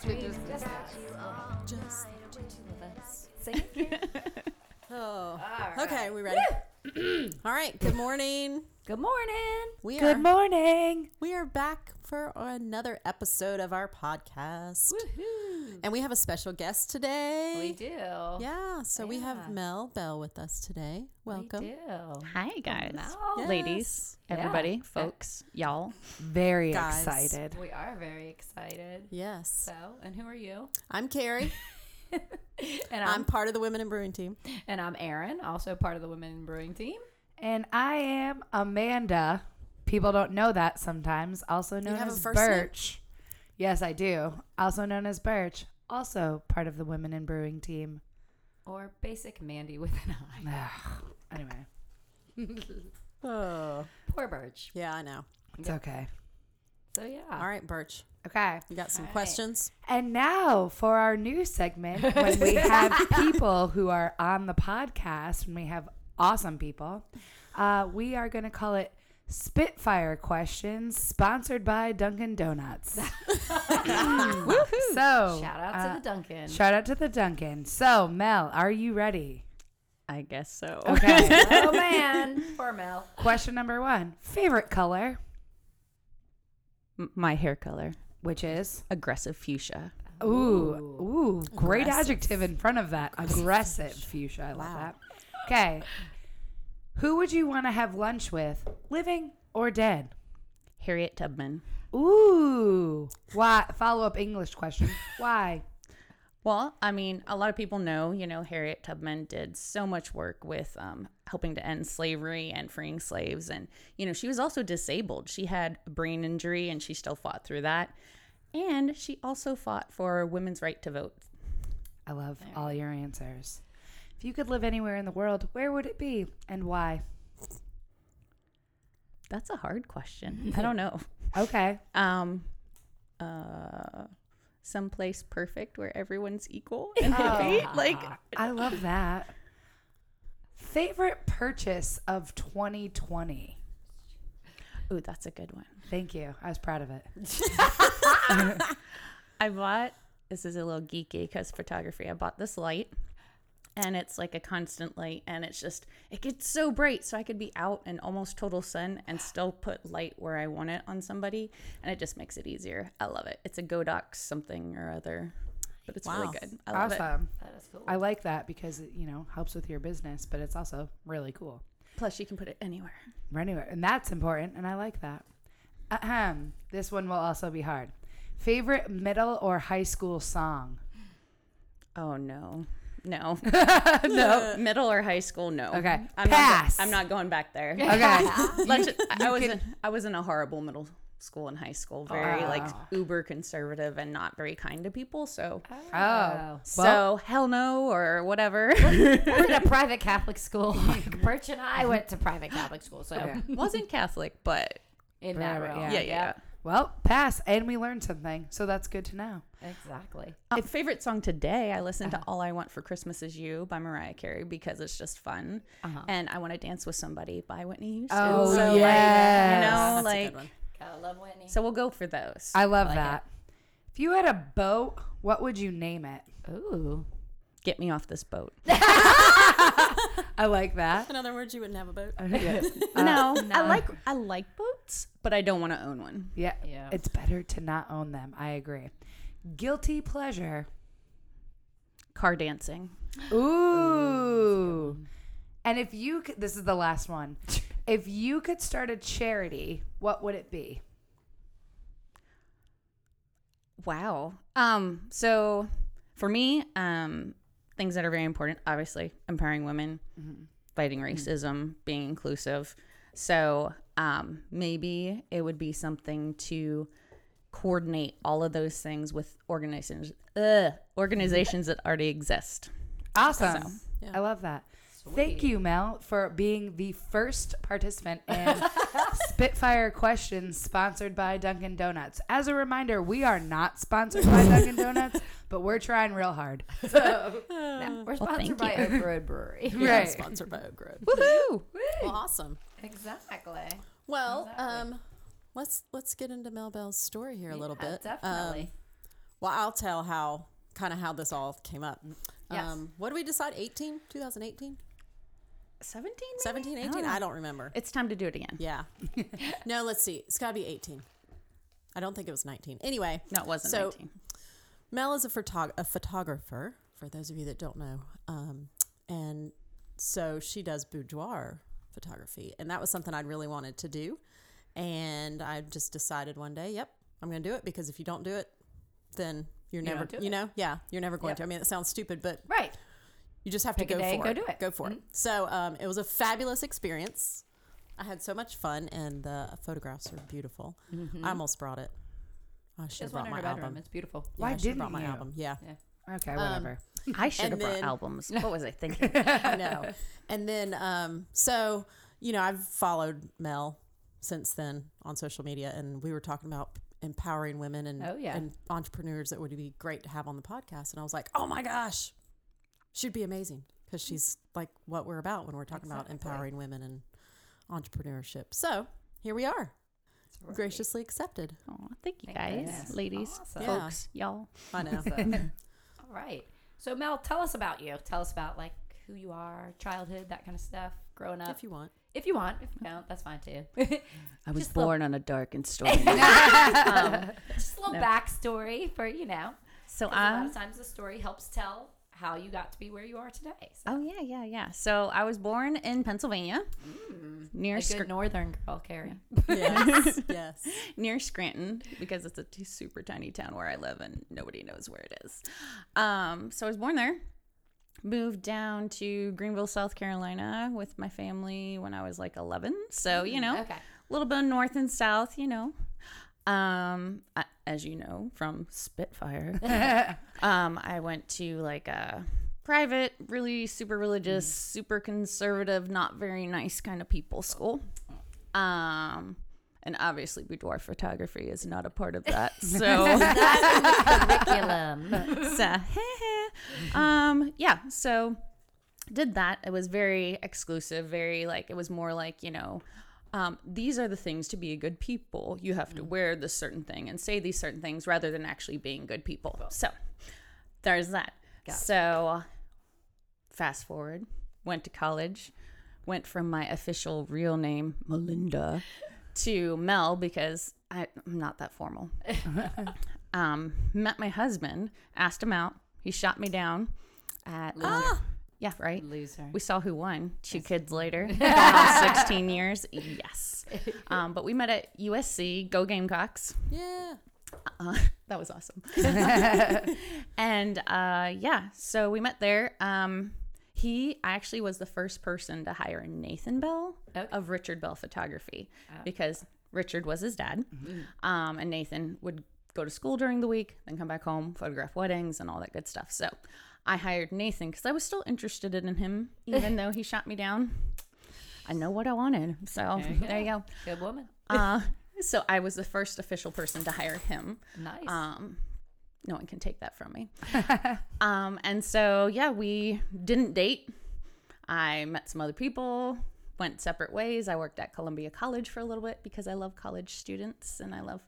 the two, just Just the two of us. Sing Oh. right. Okay, we ready? All right. Good morning. Good morning. We are Good morning. we are back for another episode of our podcast, Woohoo. and we have a special guest today. We do. Yeah. So we have Mel Bell with us today. Welcome. We do. Hi, guys. Mel. Yes. Ladies, Yeah. everybody, uh, folks, y'all. Very Guys. excited. We are very excited. Yes. So, and who are you? I'm Carrie. And I'm I'm, part of the Women in Brewing team. and I'm Erin, also part of the Women in Brewing team. And I am Amanda. People don't know that sometimes. Also known as first name? Birch. Yes, I do. Also known as Birch. Also part of the Women in Brewing team. Or basic Mandy with an eye. Anyway, Oh. Poor Birch. Yeah, I know. it's okay. So yeah. All right, Birch. Okay. You got some All right. questions? And now for our new segment when we have people who are on the podcast, when we have awesome people, uh, we are going to call it Spitfire Questions, sponsored by Dunkin' Donuts. so, Shout out uh, to the Dunkin'. Shout out to the Dunkin'. So, Mel, are you ready? I guess so. Okay. oh man. Poor Mel. Question number one Favorite color, M- My hair color, which is? aggressive fuchsia. Ooh, ooh, great Aggressive. adjective in front of that. Aggressive fuchsia. I love Wow. that. Okay. Who would you want to have lunch with, living or dead? Harriet Tubman. Ooh. Why? Follow up English question. Why? Well, I mean, a lot of people know, you know, Harriet Tubman did so much work with um, helping to end slavery and freeing slaves. And, you know, she was also disabled. She had a brain injury and she still fought through that. And she also fought for women's right to vote. I love all your answers. If you could live anywhere in the world, where would it be and why? That's a hard question. I don't know. Okay. Um, uh, someplace perfect where everyone's equal and happy. Like, I love that. Favorite purchase of 2020? ooh, that's a good one. Thank you. I was proud of it. I bought this is a little geeky because photography. I bought this light, and it's like a constant light, and it's just it gets so bright, so I could be out in almost total sun and still put light where I want it on somebody, and it just makes it easier. I love it. It's a Godox something or other, but it's Wow. really good. I love it. Awesome. That is cool. I like that because it, you know, helps with your business, but it's also really cool. Plus, you can put it anywhere. anywhere and that's important, and I like that. Ahem. This one will also be hard. Favorite middle or high school song? Oh no. No. no. Middle or high school, no. Okay. I'm Pass. Not, I'm not going back there. Okay. Let's I was in, I was in a horrible middle school and high school, very oh. like Oh. uber conservative and not very kind to people. So oh. so hell no or whatever. We're in a private Catholic school. Like Birch and I went to private Catholic school, so Okay. Wasn't Catholic, but in that realm. yeah. yeah, yeah. Well, pass, and we learned something, so that's good to know. Exactly. Uh, favorite song today, I listened to "All I Want for Christmas Is You" by Mariah Carey because it's just fun, Uh-huh. and I want to dance with somebody by Whitney Houston. Oh, so yes. like, you know, That's a like good one. Gotta love Whitney. so we'll go for those. I love like that. If you had a boat, what would you name it? Ooh. Get me off this boat. I like that. In other words, you wouldn't have a boat. no, I like I like boats, but I don't want to own one. Yeah, Yeah. it's better to not own them. I agree. Guilty pleasure. Car dancing. Ooh. And if you could, this is the last one. If you could start a charity, what would it be? Wow. Um. So for me, um, things that are very important, obviously, empowering women, fighting racism, being inclusive. So um, maybe it would be something to coordinate all of those things with organizations, uh, organizations that already exist. Awesome. So, yeah. I love that. Thank you, Mel, for being the first participant in Spitfire Questions sponsored by Dunkin' Donuts. As a reminder, we are not sponsored by Dunkin' Donuts, but we're trying real hard. No, we're sponsored thank by you. Oak Road Brewery. Yeah, Right. Sponsored by Oak Road. Woohoo! Well, awesome. Exactly. Well, Exactly. um, let's let's get into Mel Bell's story here a little Yeah, bit. Definitely. Um, Well, I'll tell how kind of how this all came up. Yes. Um, what did we decide? 18? 2018? 17? 17, I don't 18? I don't remember. It's time to do it again. Yeah. no, let's see. It's got to be 18. I don't think it was 19. Anyway, No, it wasn't So- 19. Mel is a, photog- a photographer, for those of you that don't know. Um, and so she does boudoir photography. And that was something I'd really wanted to do. And I just decided one day, yep, I'm going to do it because if you don't do it, then you're You never, you it. know, yeah, you're never going Yep. to. I mean, it sounds stupid, but Right. You just have Pick to a go day for and it. go do it. Go for it. So um, it was a fabulous experience. I had so much fun, and the photographs are beautiful. I almost brought it. I should have brought my bedroom. album. It's beautiful. Yeah, Why I didn't brought my you? album? Yeah, Okay, Um, whatever. I should have brought then- albums. What was I thinking? I know. And then, um, so you know, I've followed Mel since then on social media, and we were talking about empowering women and Oh, yeah. and entrepreneurs that would be great to have on the podcast. And I was like, oh my gosh, she'd be amazing because she's like what we're about when we're talking about empowering women and entrepreneurship. So here we are, right. graciously accepted. Oh, thank you Thank guys, goodness. ladies, Awesome. Yeah. folks, y'all. I know. Awesome. All right. So Mel, tell us about you. Tell us about like who you are, childhood, that kind of stuff, growing up. if you want. If you want, if you don't, that's fine too. I was Just a little- born on a dark and stormy. um, just a little No. backstory for you know. so 'cause a lot I. of times the story helps tell how you got to be where you are today. So, Oh yeah, yeah, yeah. So I was born in Pennsylvania, near a Scr- good northern girl, Carrie. Yes. yes. near Scranton because it's a t- super tiny town where I live and nobody knows where it is. Um, so I was born there. Moved down to Greenville, South Carolina with my family when I was like 11. So, you know, Okay. a little bit north and south, you know. Um, I, as you know from Spitfire, um, I went to like a private, really super religious, super conservative, not very nice kind of people school. Um, and obviously, boudoir photography is not a part of that. So, Curriculum. so um, yeah. So, did that. It was very exclusive. Very like it was more like you know. Um, these are the things to be a good people. You have to wear this certain thing and say these certain things rather than actually being good people. So there's that. Got it. So fast forward, went to college, went from my official real name, Melinda, to Mel because I, I'm not that formal. um, met my husband, asked him out. He shot me down at. Ah. Yeah, right. Loser. We saw who won. Two kids later, 16 years. Yes. Um, but we met at USC. Go Gamecocks. Yeah. Uh, that was awesome. and uh, yeah, so we met there. Um, he actually was the first person to hire Nathan Bell Okay. of Richard Bell Photography Oh. because Richard was his dad. Um, and Nathan would go to school during the week, then come back home, photograph weddings and all that good stuff. So I hired Nathan because I was still interested in him, even though he shot me down. I know what I wanted. So There you there you go. Good woman. Uh, so I was the first official person to hire him. Nice. Um, no one can take that from me. um, and so yeah, we didn't date. I met some other people, went separate ways. I worked at Columbia College for a little bit because I love college students and I love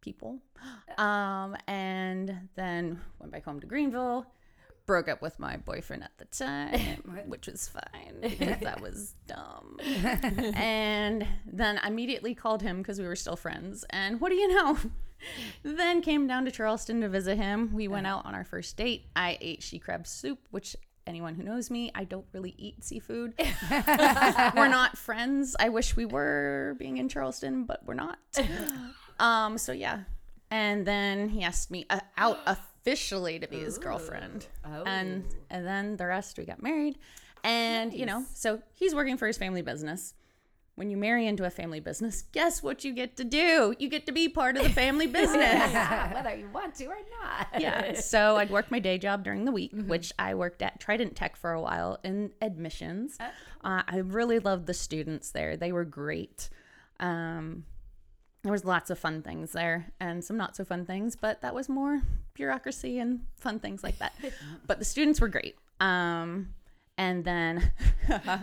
people. Um, and then went back home to Greenville. Broke up with my boyfriend at the time, which was fine because that was dumb. and then I immediately called him because we were still friends. And what do you know? then came down to Charleston to visit him. We went out on our first date. I ate she crab soup, which anyone who knows me, I don't really eat seafood. we're not friends. I wish we were being in Charleston, but we're not. Um, so yeah. And then he asked me uh, out officially to be his girlfriend. Oh. And and then the rest we got married. And you know, so he's working for his family business. When you marry into a family business, guess what you get to do? You get to be part of the family business. Yeah, whether you want to or not. yeah. So I'd work my day job during the week, which I worked at Trident Tech for a while in admissions. Uh, I really loved the students there. They were great. Um, there was lots of fun things there and some not so fun things, but that was more bureaucracy and fun things like that. but the students were great. Um, and then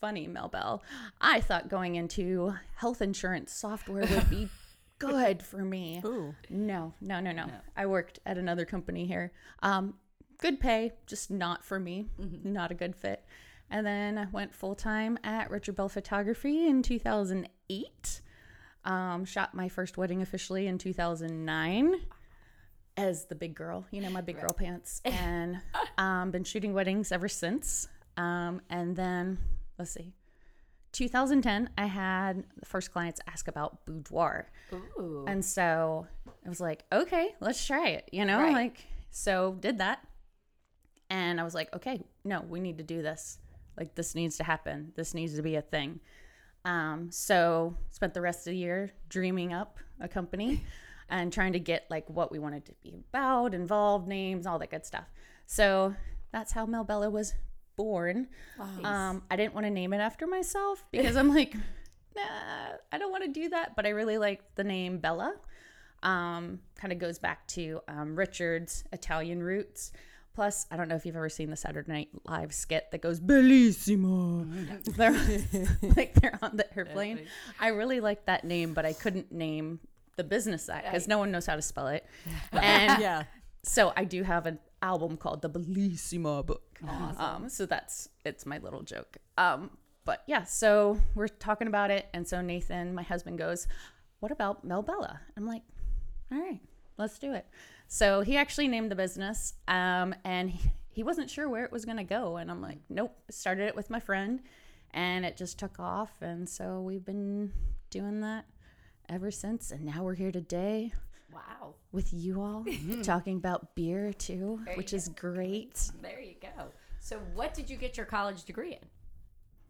funny, Mel Bell. I thought going into health insurance software would be good for me. Ooh. No, no, no, no, No. I worked at another company here. Um, good pay, just not for me. Mm-hmm. Not a good fit. And then I went full time at Richard Bell Photography in 2008. Um, shot my first wedding officially in 2009 as the big girl, you know, my big girl pants, and um, been shooting weddings ever since. Um, and then let's see, 2010, I had the first clients ask about boudoir. Ooh. And so I was like, okay, let's try it, you know? Right. Like, so did that. And I was like, okay, no, we need to do this. Like, this needs to happen. This needs to be a thing. Um, so spent the rest of the year dreaming up a company and trying to get like what we wanted to be about, involved, names, all that good stuff. So that's how Melbella was born. Um, I didn't want to name it after myself because I'm like, nah, I don't want to do that. But I really like the name Bella. Um, kind of goes back to um, Richard's Italian roots. Plus, I don't know if you've ever seen the Saturday Night Live skit that goes Bellissimo. they're like they're on the airplane. I really like that name, but I couldn't name the business that because no one knows how to spell it. And Yeah. so I do have an album called the Bellissima book. Um, so that's it's my little joke. Um, but yeah, so we're talking about it, and so Nathan, my husband, goes, "What about Melbella?" I'm like, "All right, let's do it." So he actually named the business, um, and he, he wasn't sure where it was gonna go, and I'm like, "Nope." Started it with my friend, and it just took off, and so we've been doing that ever since, and now we're here today wow. with you all talking about beer too, There which is great. There you go. So, what did you get your college degree in?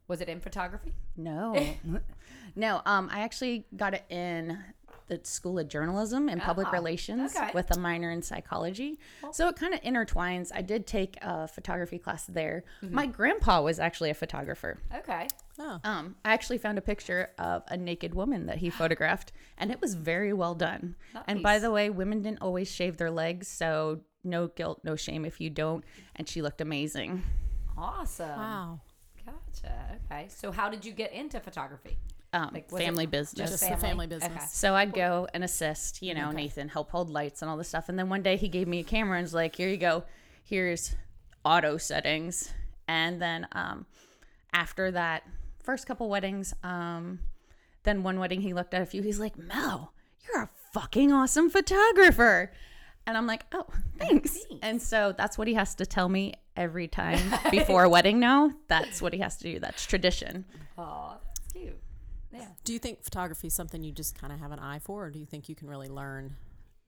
Was it in photography? No, no. Um, I actually got it in the School of Journalism and Public Ah, Relations okay. with a minor in psychology. So it kind of intertwines. I did take a photography class there. Mm-hmm. My grandpa was actually a photographer. Okay. Oh. Um, I actually found a picture of a naked woman that he photographed, and it was very well done. And by the way, women didn't always shave their legs, so no guilt, no shame if you don't. And she looked amazing. Awesome. Wow. Gotcha. Okay. So, how did you get into photography? Um, Like, was it family business. Just the family business. Okay. So I'd go and assist, you know, Okay. Nathan, help hold lights and all this stuff. And then one day he gave me a camera and was like, here you go. Here's auto settings. And then um, after that first couple weddings, um, then one wedding he looked at a few, he's like, Mel, you're a fucking awesome photographer. And I'm like, oh, thanks. And so that's what he has to tell me every time before a wedding now. That's what he has to do. That's tradition. That's cute. Yeah. Do you think photography is something you just kind of have an eye for, or do you think you can really learn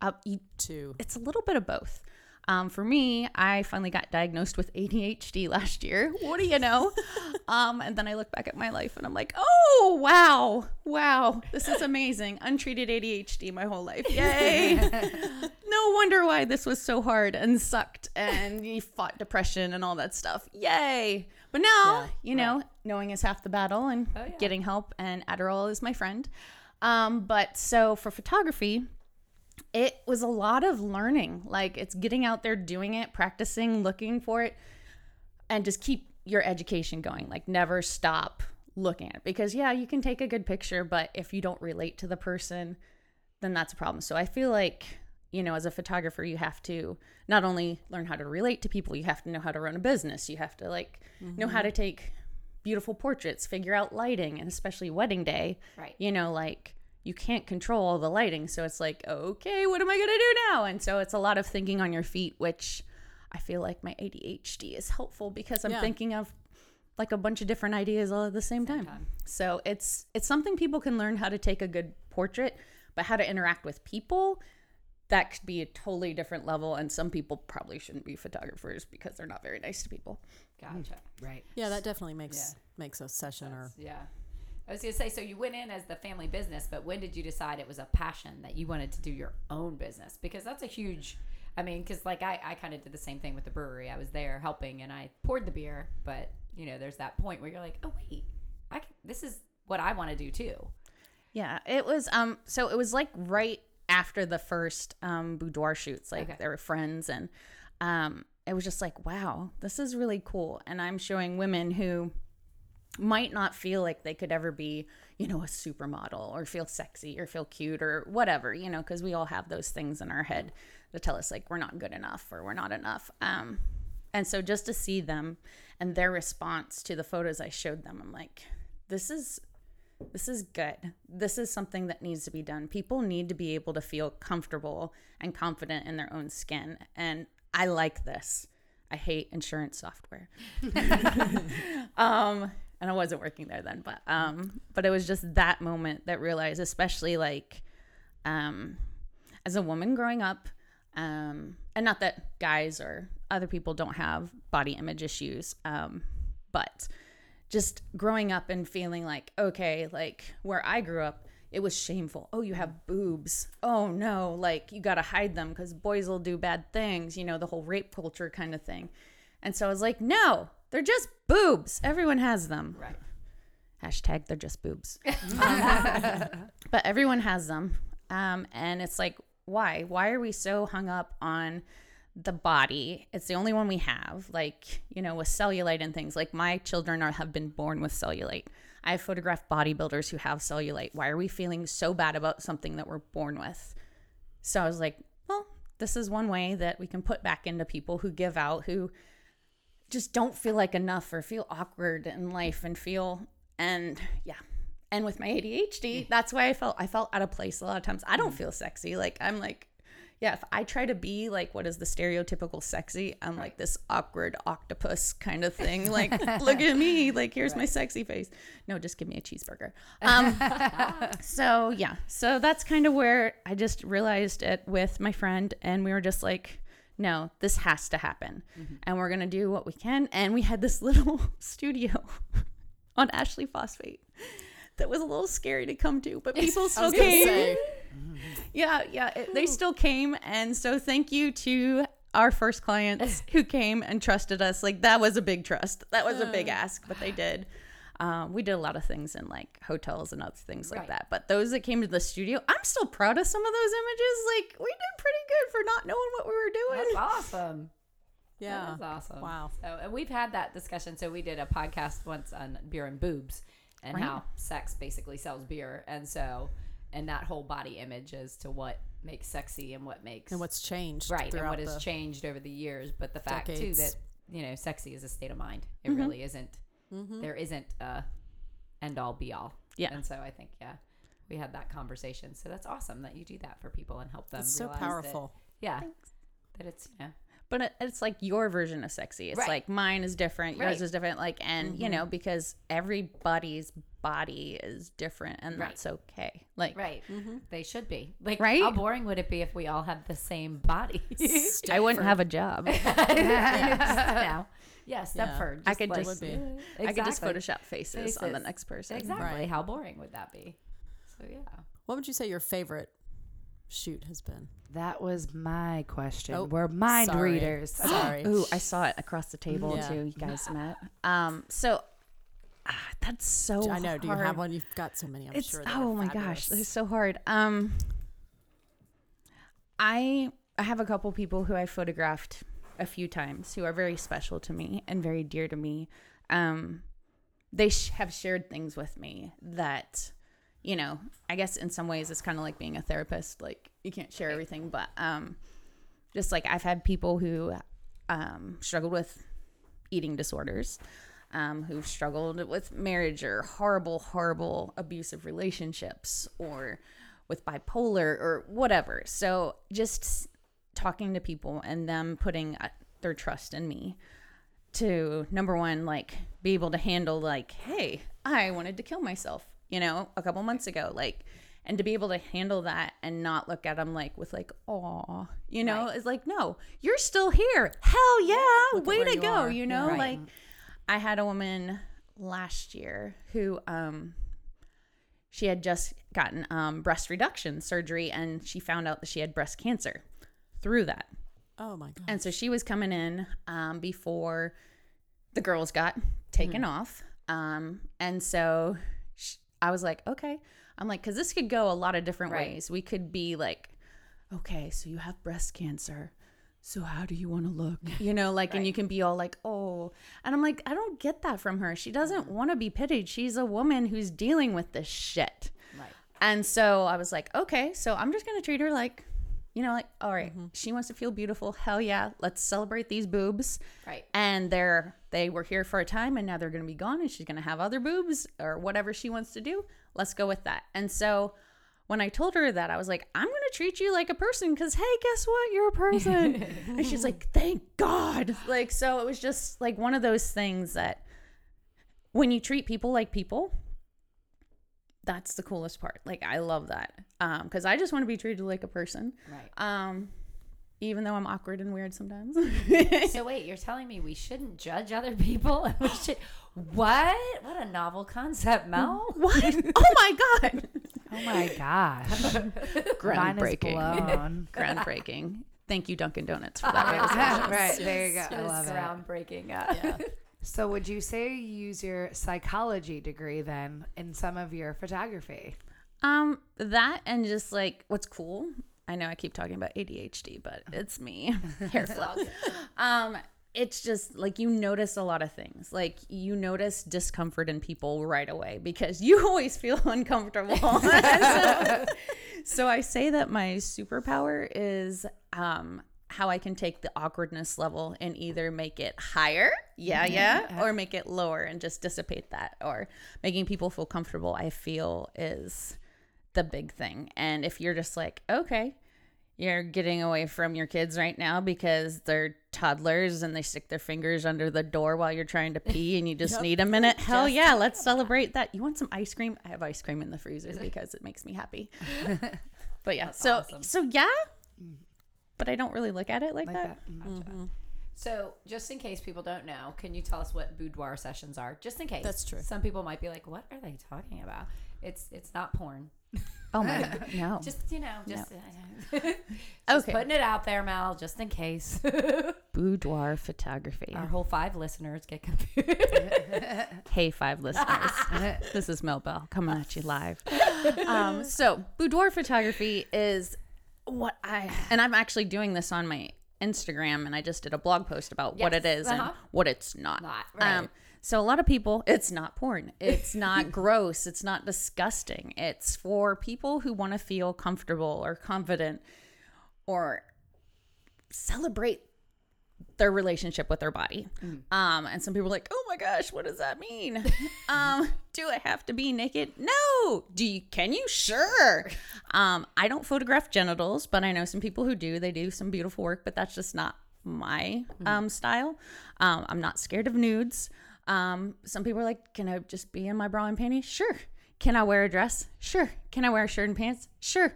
Uh, you to? it's a little bit of both. Um, for me, I finally got diagnosed with ADHD last year. What do you know? um, and then I look back at my life and I'm like, oh, wow, wow, this is amazing. Untreated ADHD my whole life. Yay. no wonder why this was so hard and sucked and you fought depression and all that stuff. Yay. But now, Yeah, you know, knowing is half the battle and Oh, yeah. getting help, and Adderall is my friend. Um, but so for photography, it was a lot of learning. Like it's getting out there, doing it, practicing, looking for it, and just keep your education going. Like never stop looking at it. Because yeah, you can take a good picture, but if you don't relate to the person, then that's a problem. So I feel like, you know, as a photographer, you have to not only learn how to relate to people, you have to know how to run a business. You have to like know how mm-hmm. to take beautiful portraits, figure out lighting, and especially wedding day. Right. You know, like you can't control all the lighting. So it's like, okay, what am I going to do now? And so it's a lot of thinking on your feet, which I feel like my ADHD is helpful because I'm Yeah. thinking of like a bunch of different ideas all at the same, time. time. So it's it's something people can learn how to take a good portrait, but how to interact with people that could be a totally different level and some people probably shouldn't be photographers because they're not very nice to people. Gotcha. Right. Yeah, that definitely makes Yeah. makes a session or Yeah. I was gonna say, so you went in as the family business, but when did you decide it was a passion that you wanted to do your own business? Because that's a huge. I mean, because like I, I kind of did the same thing with the brewery. I was there helping and I poured the beer, but you know, there's that point where you're like, oh wait, I can, this is what I want to do too. Yeah, it was um so it was like right after the first um boudoir shoots like Okay. they were friends and um it was just like wow, this is really cool and I'm showing women who might not feel like they could ever be, you know, a supermodel or feel sexy or feel cute or whatever, you know, because we all have those things in our head that tell us like we're not good enough or we're not enough. Um, and so just to see them and their response to the photos I showed them, I'm like, this is this is good. This is something that needs to be done. People need to be able to feel comfortable and confident in their own skin. And I like this. I hate insurance software. um, and I wasn't working there then, but um, but it was just that moment that realized, especially like um, as a woman growing up, um, and not that guys or other people don't have body image issues, um, but just growing up and feeling like, okay, like where I grew up, it was shameful. Oh, you have boobs. Oh no, like you got to hide them because boys will do bad things, you know, the whole rape culture kind of thing. And so I was like, no, they're just boobs. Everyone has them. Right. Hashtag they're just boobs. but everyone has them. Um, and it's like, why? Why are we so hung up on the body? It's the only one we have. Like, you know, with cellulite and things. Like my children are have been born with cellulite. I have photographed bodybuilders who have cellulite. Why are we feeling so bad about something that we're born with? So I was like, well, this is one way that we can put back into people who give out, who just don't feel like enough or feel awkward in life and feel and yeah and with my ADHD mm. that's why I felt I felt out of place a lot of times I don't mm. feel sexy like I'm like yeah if I try to be like what is the stereotypical sexy I'm like this awkward octopus kind of thing. Like look at me like here's my sexy face. No just give me a cheeseburger. Um so yeah. So that's kind of where I just realized it with my friend and we were just like no, this has to happen. And we're going to do what we can. And we had this little studio on Ashley Phosphate that was a little scary to come to, but people still came. Say, Yeah, yeah, it, they still came. And so thank you to our first clients who came and trusted us. Like that was a big trust. That was a big ask, but they did. Um, we did a lot of things in like hotels and other things like Right. that. But those that came to the studio, I'm still proud of some of those images. Like we did pretty good for not knowing what we were doing. That's awesome. yeah. That is awesome. Wow. So, and we've had that discussion. So, we did a podcast once on beer and boobs and Right. how sex basically sells beer. And so, and that whole body image as to what makes sexy and what makes And what's changed right and what has changed over the years. But the fact decades. too that you know, sexy is a state of mind. It mm-hmm. really isn't. Mm-hmm. There isn't a end all be all. Yeah. And so I think yeah, we had that conversation. So that's awesome that you do that for people and help them. It's so realize that- powerful. yeah. That it's you know but it's like your version of sexy. It's Right. like mine is different, yours Right. is different. Like, and you know, mm-hmm. because everybody's body is different, and Right. that's okay. Like, Right. Mm-hmm. They should be. Like, Right? how boring would it be if we all had the same body? I wouldn't have a job. now. Yeah, Stepford. I could like- just, be. I could just Exactly. Photoshop faces, on the next person. Exactly. Right. How boring would that be? So, yeah. What would you say your favorite shoot has been? That was my question. Oh, We're mind sorry. readers. Sorry. Ooh, I saw it across the table Yeah. too. You guys met. Um, so ah, that's so. I know. Do you have one? You've got so many. I'm it's sure. oh are my gosh, fabulous. they're so hard. Um, I I have a couple people who I photographed a few times who are very special to me and very dear to me. Um, they sh- have shared things with me that, you know, I guess in some ways it's kind of like being a therapist. Like you can't share everything, but um, just like I've had people who um, struggled with eating disorders, um, who've struggled with marriage or horrible, horrible abusive relationships or with bipolar or whatever. So just talking to people and them putting uh, their trust in me to number one, like be able to handle like, hey, I wanted to kill myself, you know, a couple months ago, like, and to be able to handle that and not look at them like with like, oh, you know, it's like, no, you're still here. Hell yeah, Look way to you go, are. you know, Right. like I had a woman last year who um she had just gotten um breast reduction surgery and she found out that she had breast cancer through that. Oh my god. And so she was coming in um, before the girls got taken Mm-hmm. off. Um, and so sh- I was like, okay. I'm like, because this could go a lot of different Right. ways. We could be like, okay, so you have breast cancer. so how do you want to look you know like and you can be all like oh and i'm like i don't get that from her she doesn't mm. want to be pitied she's a woman who's dealing with this shit Right. and so i was like okay so i'm just gonna treat her like you know like all right, mm-hmm. she wants to feel beautiful. Hell yeah let's celebrate these boobs. Right. and they're they were here for a time and now they're going to be gone and she's going to have other boobs or whatever she wants to do. Let's go with that. And so when i told her that i was like i'm going to treat you like a person because hey guess what? You're a person. And she's like thank god. Like so it was just like one of those things that when you treat people like people that's the coolest part like i love that um because i just want to be treated like a person Right. um even though i'm awkward and weird sometimes So wait, you're telling me we shouldn't judge other people? and we should what? What a novel concept, Mel. What? Oh my god! Oh my gosh. Mine is Groundbreaking. blown. Groundbreaking. Thank you, Dunkin' Donuts, for that. right, there you go. I Just love it. groundbreaking. So, would you say you use your psychology degree then in some of your photography? um, that and just like what's cool. I know I keep talking about ADHD, but it's me. Hair flip. um, it's just like you notice a lot of things. Like you notice discomfort in people right away because you always feel uncomfortable. so, so I say that my superpower is um how I can take the awkwardness level and either make it higher, mm-hmm. yeah, yeah, or make it lower and just dissipate that or making people feel comfortable, I feel is the big thing. And if you're just like, okay, you're getting away from your kids right now because they're toddlers and they stick their fingers under the door while you're trying to pee and you just need a minute. Hell yeah, let's celebrate that. You want some ice cream? I have ice cream in the freezer because it makes me happy. but yeah, so awesome. so yeah, but I don't really look at it like, Like that. that. Mm-hmm. Mm-hmm. So, just in case people don't know, can you tell us what boudoir sessions are? Just in case. That's true. Some people might be like, "What are they talking about?" It's it's not porn. Oh my god, no. Just you know, just, uh, just Okay. putting it out there, Mel, just in case Boudoir photography. our whole five listeners get confused. Hey, five listeners. this is Mel Bell coming at you live. Um, so, boudoir photography is what I, and I'm actually doing this on my Instagram, and I just did a blog post about what it is uh-huh. and what it's not. Not, Um, so, a lot of people, it's not porn. It's not gross. It's not disgusting. It's for people who want to feel comfortable or confident or celebrate their relationship with their body. Um, and some people are like, oh my gosh, what does that mean? um, do I have to be naked? No. Do you can you? Sure. Um, I don't photograph genitals, but I know some people who do. They do some beautiful work, but that's just not my um style. Um, I'm not scared of nudes. Um, some people are like, can I just be in my bra and panties? Sure. Can I wear a dress? Sure. Can I wear a shirt and pants? Sure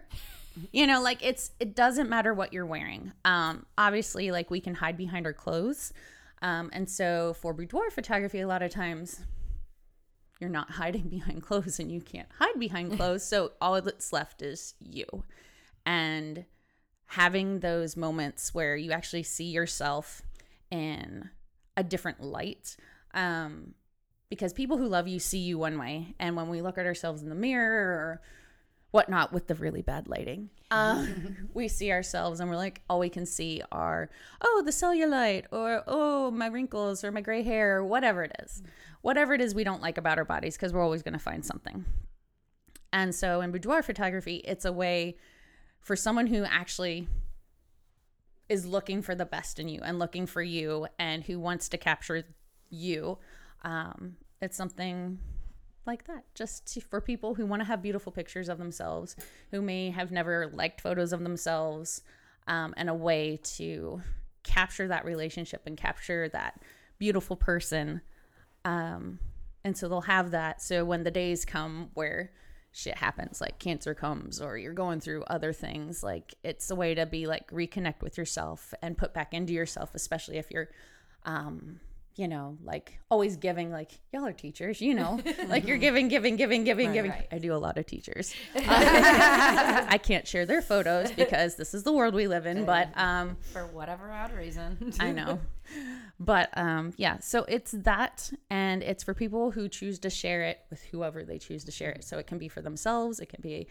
you know like it's it doesn't matter what you're wearing. Um obviously like we can hide behind our clothes. Um and so for boudoir photography a lot of times you're not hiding behind clothes and you can't hide behind clothes. So all that's left is you. And having those moments where you actually see yourself in a different light um because people who love you see you one way. And when we look at ourselves in the mirror or whatnot with the really bad lighting. Um, we see ourselves and we're like, all we can see are, oh, the cellulite, or oh, my wrinkles, or my gray hair, or whatever it is. Whatever it is we don't like about our bodies, because we're always going to find something. And so in boudoir photography, it's a way for someone who actually is looking for the best in you and looking for you and who wants to capture you. Um, it's something like that just to, for people who want to have beautiful pictures of themselves who may have never liked photos of themselves um, and a way to capture that relationship and capture that beautiful person um, and so they'll have that. So when the days come where shit happens like cancer comes or you're going through other things like it's a way to be like reconnect with yourself and put back into yourself especially if you're um you know like always giving like y'all are teachers you know like you're giving giving giving giving giving right. i do a lot of teachers i can't share their photos because this is the world we live in but um for whatever odd reason. I know. But um yeah, so it's that and it's for people who choose to share it with whoever they choose to share it. So it can be for themselves, it can be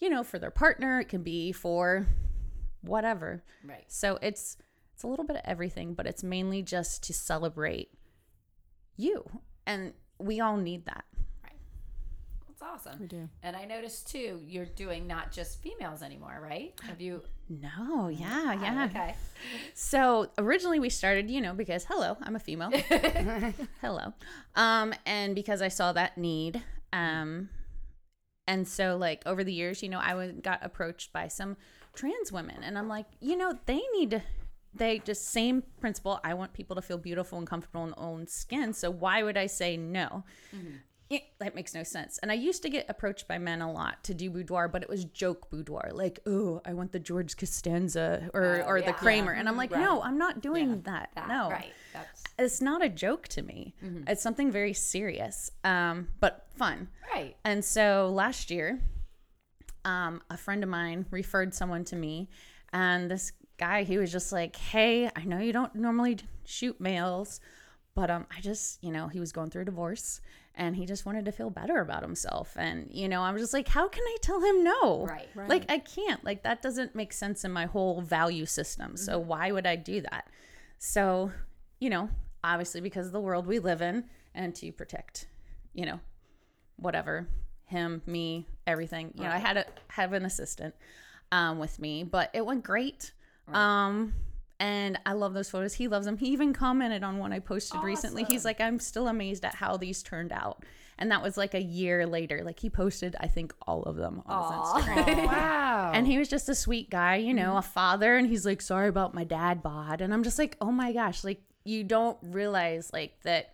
you know, for their partner, it can be for whatever. Right. So it's It's a little bit of everything, but it's mainly just to celebrate you. And we all need that. Right. That's awesome. We do. And I noticed too, you're doing not just females anymore, right? Have you? No, yeah, yeah. Okay. So originally we started, you know, because hello, I'm a female. hello. Um, and because I saw that need. Um, and so like over the years, you know, I was got approached by some trans women and I'm like, you know, they need to they just same principle. I want people to feel beautiful and comfortable in their own skin. So why would I say no? it, that makes no sense. And I used to get approached by men a lot to do boudoir, but it was joke boudoir, like, oh, I want the George Costanza or Oh, or the yeah. Kramer, and I'm like, no, I'm not doing that. That, No, Right. That's it's not a joke to me. It's something very serious, um, but fun. right. And so last year, um, a friend of mine referred someone to me, and this guy, he was just like, "Hey, I know you don't normally shoot males, but um, I just, you know, he was going through a divorce, and he just wanted to feel better about himself, and you know, I was just like, how can I tell him no? Right. Right. Like I can't. Like that doesn't make sense in my whole value system. So why would I do that? So, you know, obviously because of the world we live in, and to protect, you know, whatever him me everything you know i had a have an assistant um with me but it went great um and i love those photos. He loves them. He even commented on one i posted recently. He's like i'm still amazed at how these turned out. And that was like a year later. Like he posted i think all of them on his instagram. Wow. and he was just a sweet guy, you know, a father. And he's like, sorry about my dad bod. And I'm just like, oh my gosh, like you don't realize like that,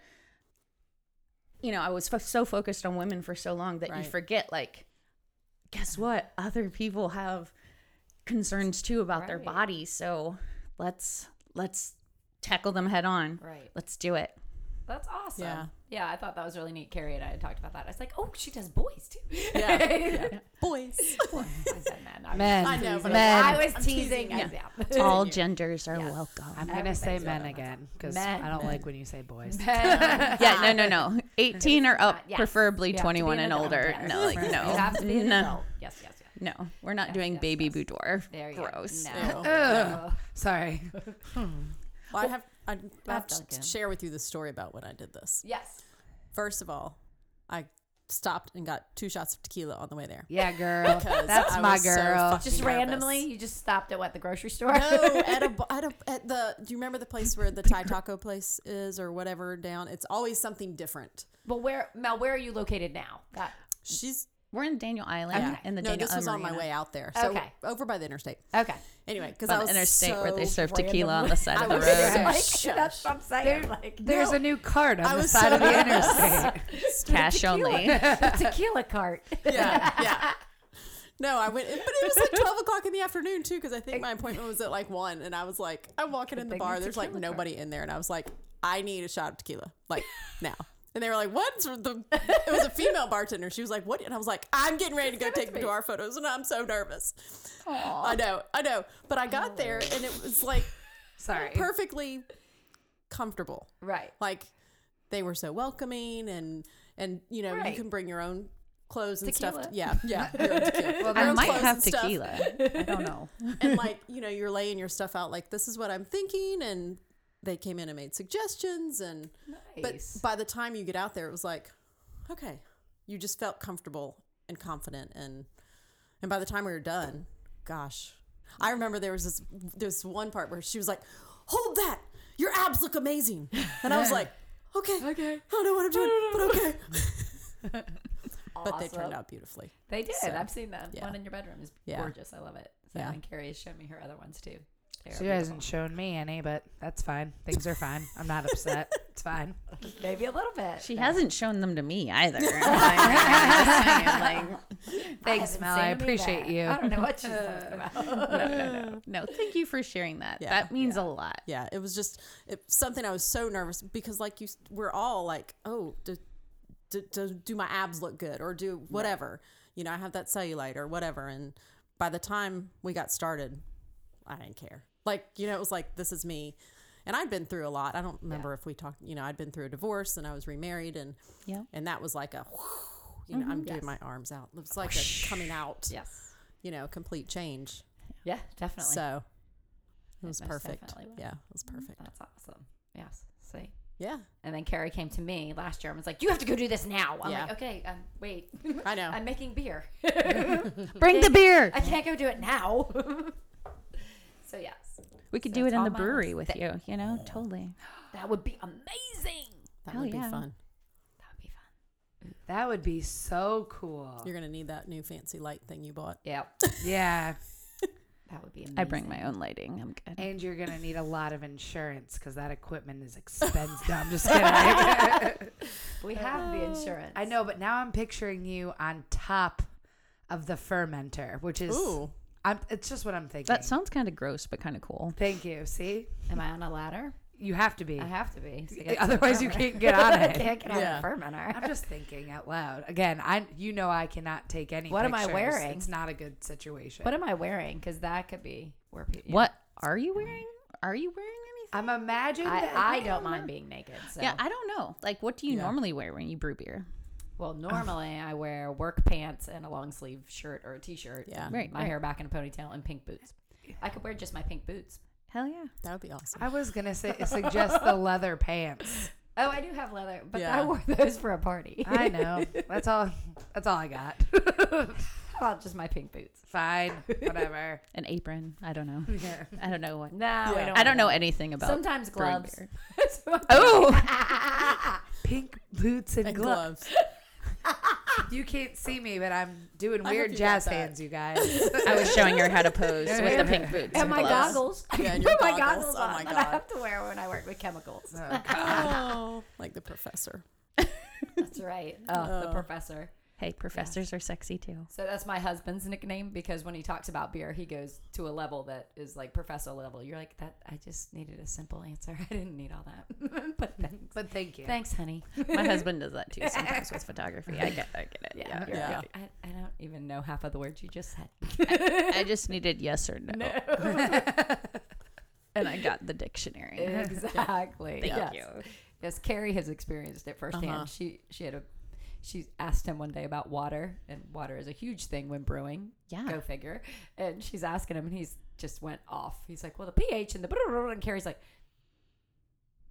you know, I was fo- so focused on women for so long that you forget, like, guess what? Other people have concerns too about their body. So let's, let's tackle them head on. Right. Let's do it. That's awesome. Yeah. Yeah. I thought that was really neat. Carrie and I had talked about that. I was like, oh, she does boys too. Yeah. yeah. Boys. I said men. I was Men. I know, but Men. I was I'm teasing. teasing, yeah. yeah. All genders are welcome. I'm gonna say men again because I don't like when you say boys. yeah, no, no, no. 18 or up, Yes. preferably You have to be 21 an and adult, older. yes. No, like, no. You have to be an no. adult. Yes, yes, yes. No, we're not Yes, doing yes, baby yes. boudoir. There Gross. go. Ew. No. Ugh. Sorry. Well, I have I have Duncan. to share with you the story about when I did this. Yes. First of all, I stopped and got two shots of tequila on the way there. Yeah, girl. Because That's I my was so girl. fucking Just nervous. randomly, you just stopped at what the grocery store? No, at a, at a at the. Do you remember the place where the Thai taco place is, or whatever down? It's always something different. But where, Mel? Where are you located now? That She's We're in Daniel Island yeah. in the no. Daniel This was on my way out there. So Okay. over by the interstate. okay. Anyway, because By I the was interstate where they so serve tequila on the side of the road. like, that's what I'm saying. like, There's no. a new cart on I the side so of the interstate. Cash only. tequila cart. yeah, yeah. No, I went, in, but it was like twelve o'clock in the afternoon too, because I think my appointment was at like one, and I was like, I'm walking in the big bar, there's like tequila nobody in there, and I was like, I need a shot of tequila, like now. And they were like, "What?" So the it was a female bartender. She was like, "What?" And I was like, "I'm getting ready to go take to our photos, and I'm so nervous." I know, I know. But I got there, and it was like Sorry. perfectly comfortable. right. Like they were so welcoming, and and you know Right. you can bring your own clothes and Tequila. stuff. Yeah, yeah. your own tequila. Your I own might have and stuff. tequila. I don't know. and like you know you're laying your stuff out like this is what i'm thinking and they came in and made suggestions and but by the time you get out there it was like okay you just felt comfortable and confident and and by the time we were done gosh i remember there was this this one part where she was like hold that your abs look amazing and i was like okay okay i don't know what i'm doing but okay but they turned out beautifully They did. So, I've seen them. yeah. One in your bedroom is Yeah. gorgeous. I love it. So, Yeah. And Carrie has shown me her other ones too. They are She hasn't shown me any, but that's fine. Things are fine. I'm not upset. It's fine. Maybe a little bit. She No. hasn't shown them to me either. I'm just saying, like, Thanks, haven't Mel. I appreciate you. I don't know what she's talking about. no, no, no, no. Thank you for sharing that. Yeah. that means a lot. yeah it was just it, something i was so nervous because like you we're all like oh do, do, do, do my abs look good or do whatever you know i have that cellulite or whatever and by the time we got started i didn't care like you know it was like this is me and i'd been through a lot i don't remember if we talked you know i'd been through a divorce and i was remarried and Yeah. and that was like a you know i'm doing my arms out it was like a coming out yes. you know complete change Yeah, definitely. so It was most perfect. was. Yeah, it was perfect. That's awesome. Yes. See. Yeah, And then Carrie came to me last year and was like, "You have to go do this now." I'm Yeah. like, "Okay, um, wait. I know. I'm making beer. Bring the beer. I can't go do it now." So yes, We could So do it in the brewery list. with you. You know, totally. that would be amazing. that Hell would yeah. be fun. That would be fun. That would be so cool. You're gonna need that new fancy light thing you bought. Yep. Yeah. that would be amazing. I bring my own lighting. I'm good. And you're going to need a lot of insurance because that equipment is expensive. no, I'm just kidding. We have the insurance. I know, but now I'm picturing you on top of the fermenter, which is, Ooh, I'm, it's just what I'm thinking. That sounds kind of gross, but kind of cool. Thank you. See? Am I on a ladder? You have to be. I have to be. to get to Otherwise, you can't get on I it. can't get on Yeah. a fermenter. I'm just thinking out loud. Again, I you know I cannot take any. What am I wearing? It's not a good situation. What am I wearing? Because that could be where people. What are you wearing? Are you wearing anything? I'm imagining. that- I, I don't mind being naked. So. Yeah, I don't know. Like, what do you Yeah. normally wear when you brew beer? Well, normally I wear work pants and a long sleeve shirt or a t-shirt. Yeah. Right, My right. hair back in a ponytail and pink boots. I could wear just my pink boots. Hell yeah. that would be awesome. I was gonna suggest the leather pants. Oh, I do have leather, but Yeah. I wore those for a party. I know. That's all. That's all I got. How about just my pink boots? Fine. Whatever. An apron. I don't know. Yeah. I don't know what. No, Yeah. I don't. I don't know wear anything about. Sometimes brewing gloves. beer. So- Oh, Pink boots and, and gloves. gloves. You can't see me, but I'm doing I hope weird you jazz got that. hands, you guys. I was showing her how to pose with the pink boots and my gloves. goggles. Yeah, and Put my goggles. goggles Oh on my that I God. have to wear when I work with chemicals. Oh, God. Oh, like the professor. That's right. Oh, the Oh. professor. Hey, professors are sexy too. So that's my husband's nickname because when he talks about beer, he goes to a level that is like professor level. You're like that. I just needed a simple answer. I didn't need all that. but thanks. But thank you. Thanks, honey. My husband does that too sometimes with photography. I get, I get it. Yeah, Yeah. Yeah. I, I don't even know half of the words you just said. I just needed yes or no, and I got the dictionary. exactly. Thank yes. you. Yes, Carrie has experienced it firsthand. Uh-huh. She she had a she asked him one day about water, and water is a huge thing when brewing. Yeah. Go figure. And she's asking him, and he's just went off. He's like, "Well, the pH and the blah, blah, blah," and Carrie's like,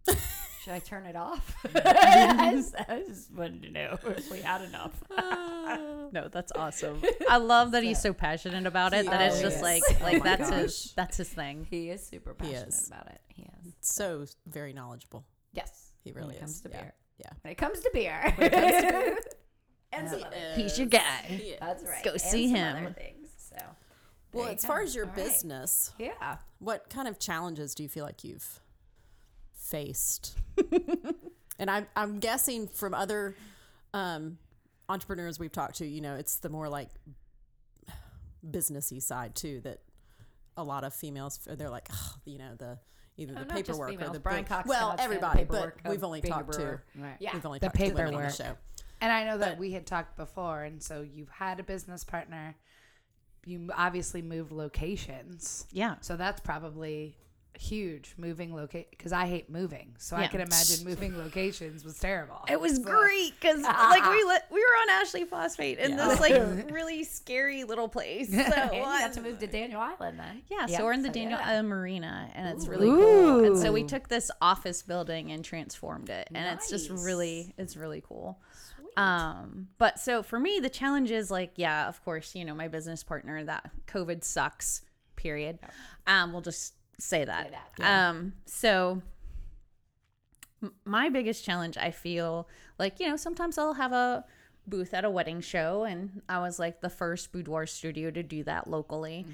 "Should I turn it off?" I, just, I just wanted to know if we had enough. No, that's awesome. I love that he's so passionate about it. That He it's just is. like Oh like my that's gosh. his that's his thing. He is super passionate is. about it. He is. So very knowledgeable. Yes, He when really it comes is. to Yeah. beer. Yeah. When it comes to beer. it comes to beer. and some other He's your guy. He. That's right. Go and see some him. Other things. So. Well, there you as go. far as your All right. business, Yeah. what kind of challenges do you feel like you've faced? and I'm I'm guessing from other um, entrepreneurs we've talked to, you know, it's the more like businessy side too that a lot of females they're like, oh, you know, the either Oh, the not just paperwork or the Brian Cox well, cannot the everybody, but we've only talked to. Right. Yeah. we've only The talked to women on the paperwork. show. And I know that But- we had talked before, and so you've had a business partner. You obviously moved locations, Yeah. so that's probably huge. Moving locate because I hate moving, so I can imagine moving locations was terrible. It was So- great because like we li- we were on Ashley Phosphate in Yeah. this like really scary little place. So you got to move to Daniel Island then. Yeah, so we're in the so Daniel yeah. Island Marina, and it's really cool. And so we took this office building and transformed it, and it's just really, it's really cool. Um, but so for me, the challenge is like, yeah, of course, you know, my business partner that COVID sucks. Period. Um, we'll just say that. that, Um, so my biggest challenge, I feel like, you know, sometimes I'll have a booth at a wedding show, and I was like the first boudoir studio to do that locally.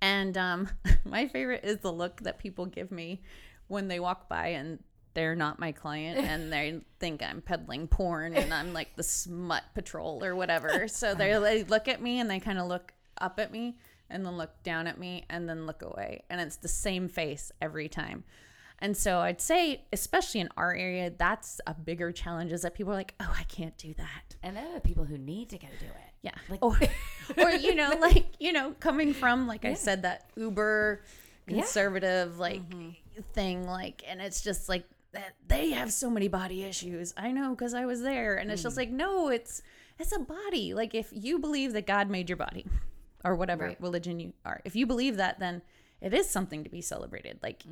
And um, my favorite is the look that people give me when they walk by and they're not my client and they think I'm peddling porn and I'm like the smut patrol or whatever. So they they look at me and they kind of look up at me and then look down at me and then look away. And it's the same face every time. And so I'd say, especially in our area, that's a bigger challenge is that people are like, oh, I can't do that. And then the people who need to go do it. Yeah. Like- or, or, you know, like, you know, coming from, like I said, that uber Yeah. conservative, like, mm-hmm. thing, like, and it's just like, that they have so many body issues. I know because I was there. And it's just mm. like, no, it's, it's a body. Like, if you believe that God made your body or whatever Right. religion you are, if you believe that, then it is something to be celebrated. Like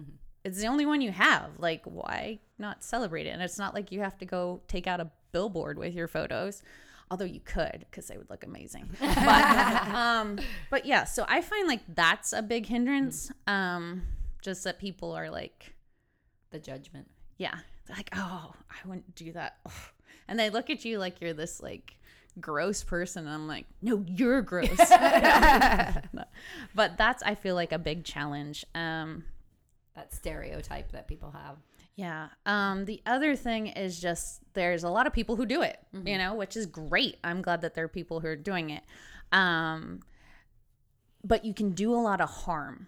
it's the only one you have. Like why not celebrate it? And it's not like you have to go take out a billboard with your photos. Although you could, because they would look amazing. But, um, but yeah, so I find like that's a big hindrance. Um, just that people are like, The judgment. yeah, they're like, oh, I wouldn't do that. And they look at you like you're this like gross person. And I'm like, no, you're gross. but that's, I feel like a big challenge. Um, That stereotype that people have. yeah. Um, the other thing is just there's a lot of people who do it, you know, which is great. I'm glad that there are people who are doing it. Um, but you can do a lot of harm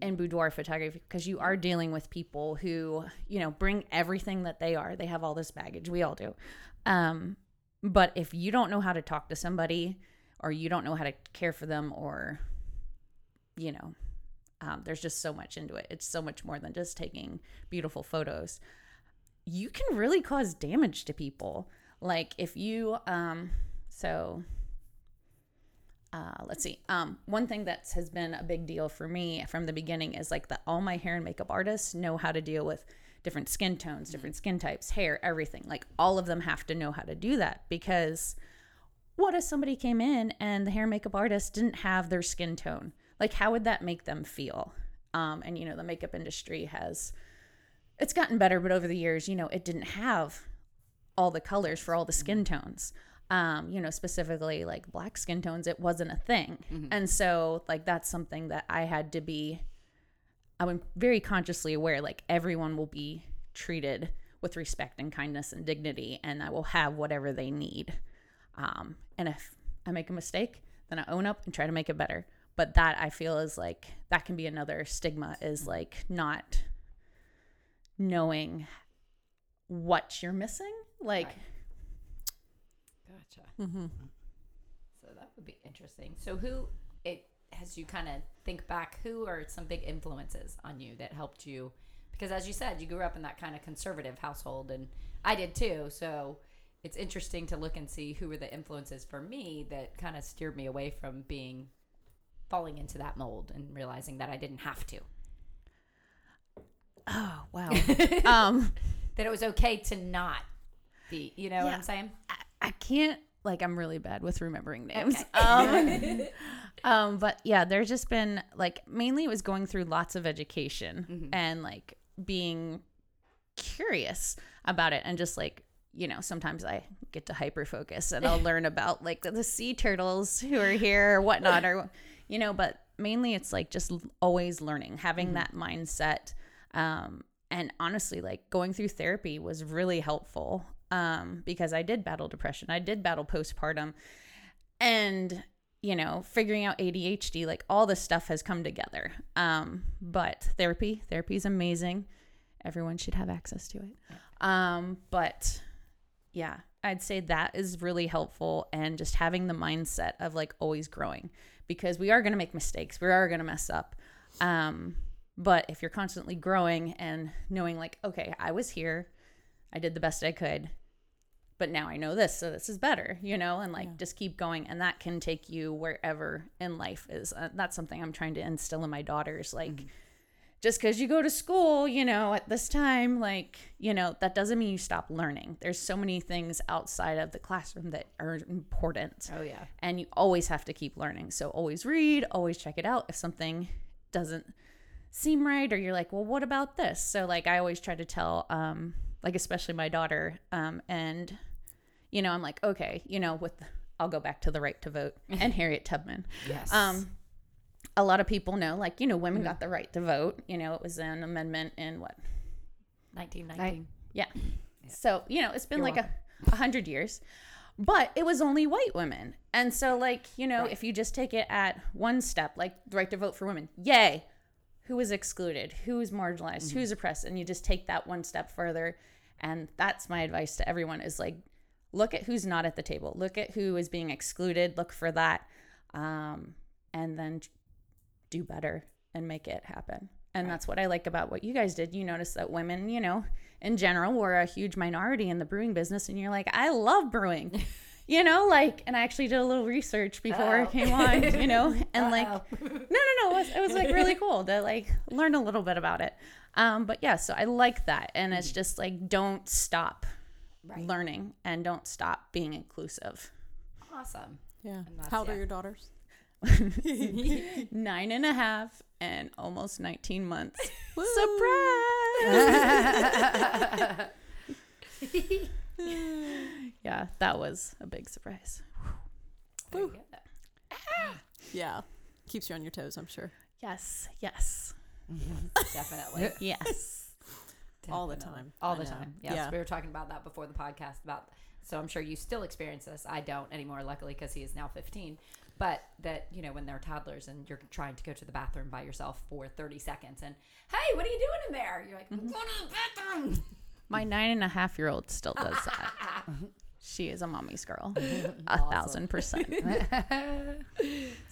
in boudoir photography because you are dealing with people who, you know, bring everything that they are. They have all this baggage. We all do. Um, but if you don't know how to talk to somebody or you don't know how to care for them or, you know, um, there's just so much into it. It's so much more than just taking beautiful photos. You can really cause damage to people. Like if you, um, so uh, let's see. Um, one thing that has been a big deal for me from the beginning is like that all my hair and makeup artists know how to deal with different skin tones, different skin types, hair, everything. Like all of them have to know how to do that because what if somebody came in and the hair makeup artist didn't have their skin tone? Like, how would that make them feel? Um, and, you know, the makeup industry has, it's gotten better, but over the years, you know, it didn't have all the colors for all the skin tones. Um, you know, specifically like black skin tones, it wasn't a thing. And so, like, that's something that I had to be, I'm very consciously aware, like, everyone will be treated with respect and kindness and dignity, and I will have whatever they need. Um, and if I make a mistake, then I own up and try to make it better. But that I feel is like that can be another stigma is like not knowing what you're missing. Like, Right. Gotcha. So that would be interesting. So who it as you kind of think back, who are some big influences on you that helped you? Because as you said, you grew up in that kind of conservative household, and I did too. So it's interesting to look and see who were the influences for me that kind of steered me away from being falling into that mold and realizing that I didn't have to. oh wow, um, That it was okay to not be. You know what I'm saying? I, I can't like I'm really bad with remembering names. Um, um, but yeah, there's just been like mainly it was going through lots of education and like being curious about it and just like you know sometimes i get to hyper focus and i'll learn about like the, the sea turtles who are here or whatnot or you know but mainly it's like just always learning having that mindset um and honestly like going through therapy was really helpful um because i did battle depression. I did battle postpartum and you know figuring out adhd like all this stuff has come together. Um but therapy therapy is amazing. Everyone should have access to it. Um but yeah i'd say that is really helpful and just having the mindset of like always growing because we are going to make mistakes. We are going to mess up. Um but if you're constantly growing and knowing like okay i was here. I did the best i could but now I know this, so this is better, you know, and like just keep going. And that can take you wherever in life is. Uh, that's something I'm trying to instill in my daughters. Like, just because you go to school, you know, at this time, like, you know, that doesn't mean you stop learning. There's so many things outside of the classroom that are important. Oh yeah. And you always have to keep learning. So always read, always check it out. If something doesn't seem right or you're like, well, what about this? So like I always try to tell, um, like especially my daughter, um, and you know, I'm like, okay, you know, with I'll go back to the right to vote and Harriet Tubman. Yes. Um, a lot of people know, like, you know, women got the right to vote. You know, it was an amendment in what 1919. yeah. So, you know, it's been You're like a, a hundred years, but it was only white women. And so, like, you know, if you just take it at one step, like the right to vote for women, yay. Who is excluded? Who is marginalized? Who's oppressed? And you just take that one step further. And that's my advice to everyone is like, look at who's not at the table. Look at who is being excluded. Look for that. Um, and then do better and make it happen. And that's what I like about what you guys did. You notice that women, you know, in general, were a huge minority in the brewing business. And you're like, I love brewing. you know, like, and I actually did a little research before I came on, you know, and like, no, no, no, it was, it was like really cool to like learn a little bit about it. Um, but yeah, so I like that, and it's just like don't stop learning and don't stop being inclusive. Awesome. Yeah. that's- How old yeah. are your daughters? Nine and a half and almost 19 months. Woo. Surprise! yeah, that was a big surprise. Very. Ah! Yeah. Keeps you on your toes, I'm sure. Yes, yes, mm-hmm. Definitely. yes. All the Definitely. time. All I the know. time. Yes, Yeah. we were talking about that before the podcast about. So I'm sure you still experience this. I don't anymore, luckily, because he is now 15. But that you know when they're toddlers and you're trying to go to the bathroom by yourself for 30 seconds, and hey, what are you doing in there? You're like, mm-hmm. I'm going to the bathroom. My nine and a half year old still does that. she is a mommy's girl, a thousand percent.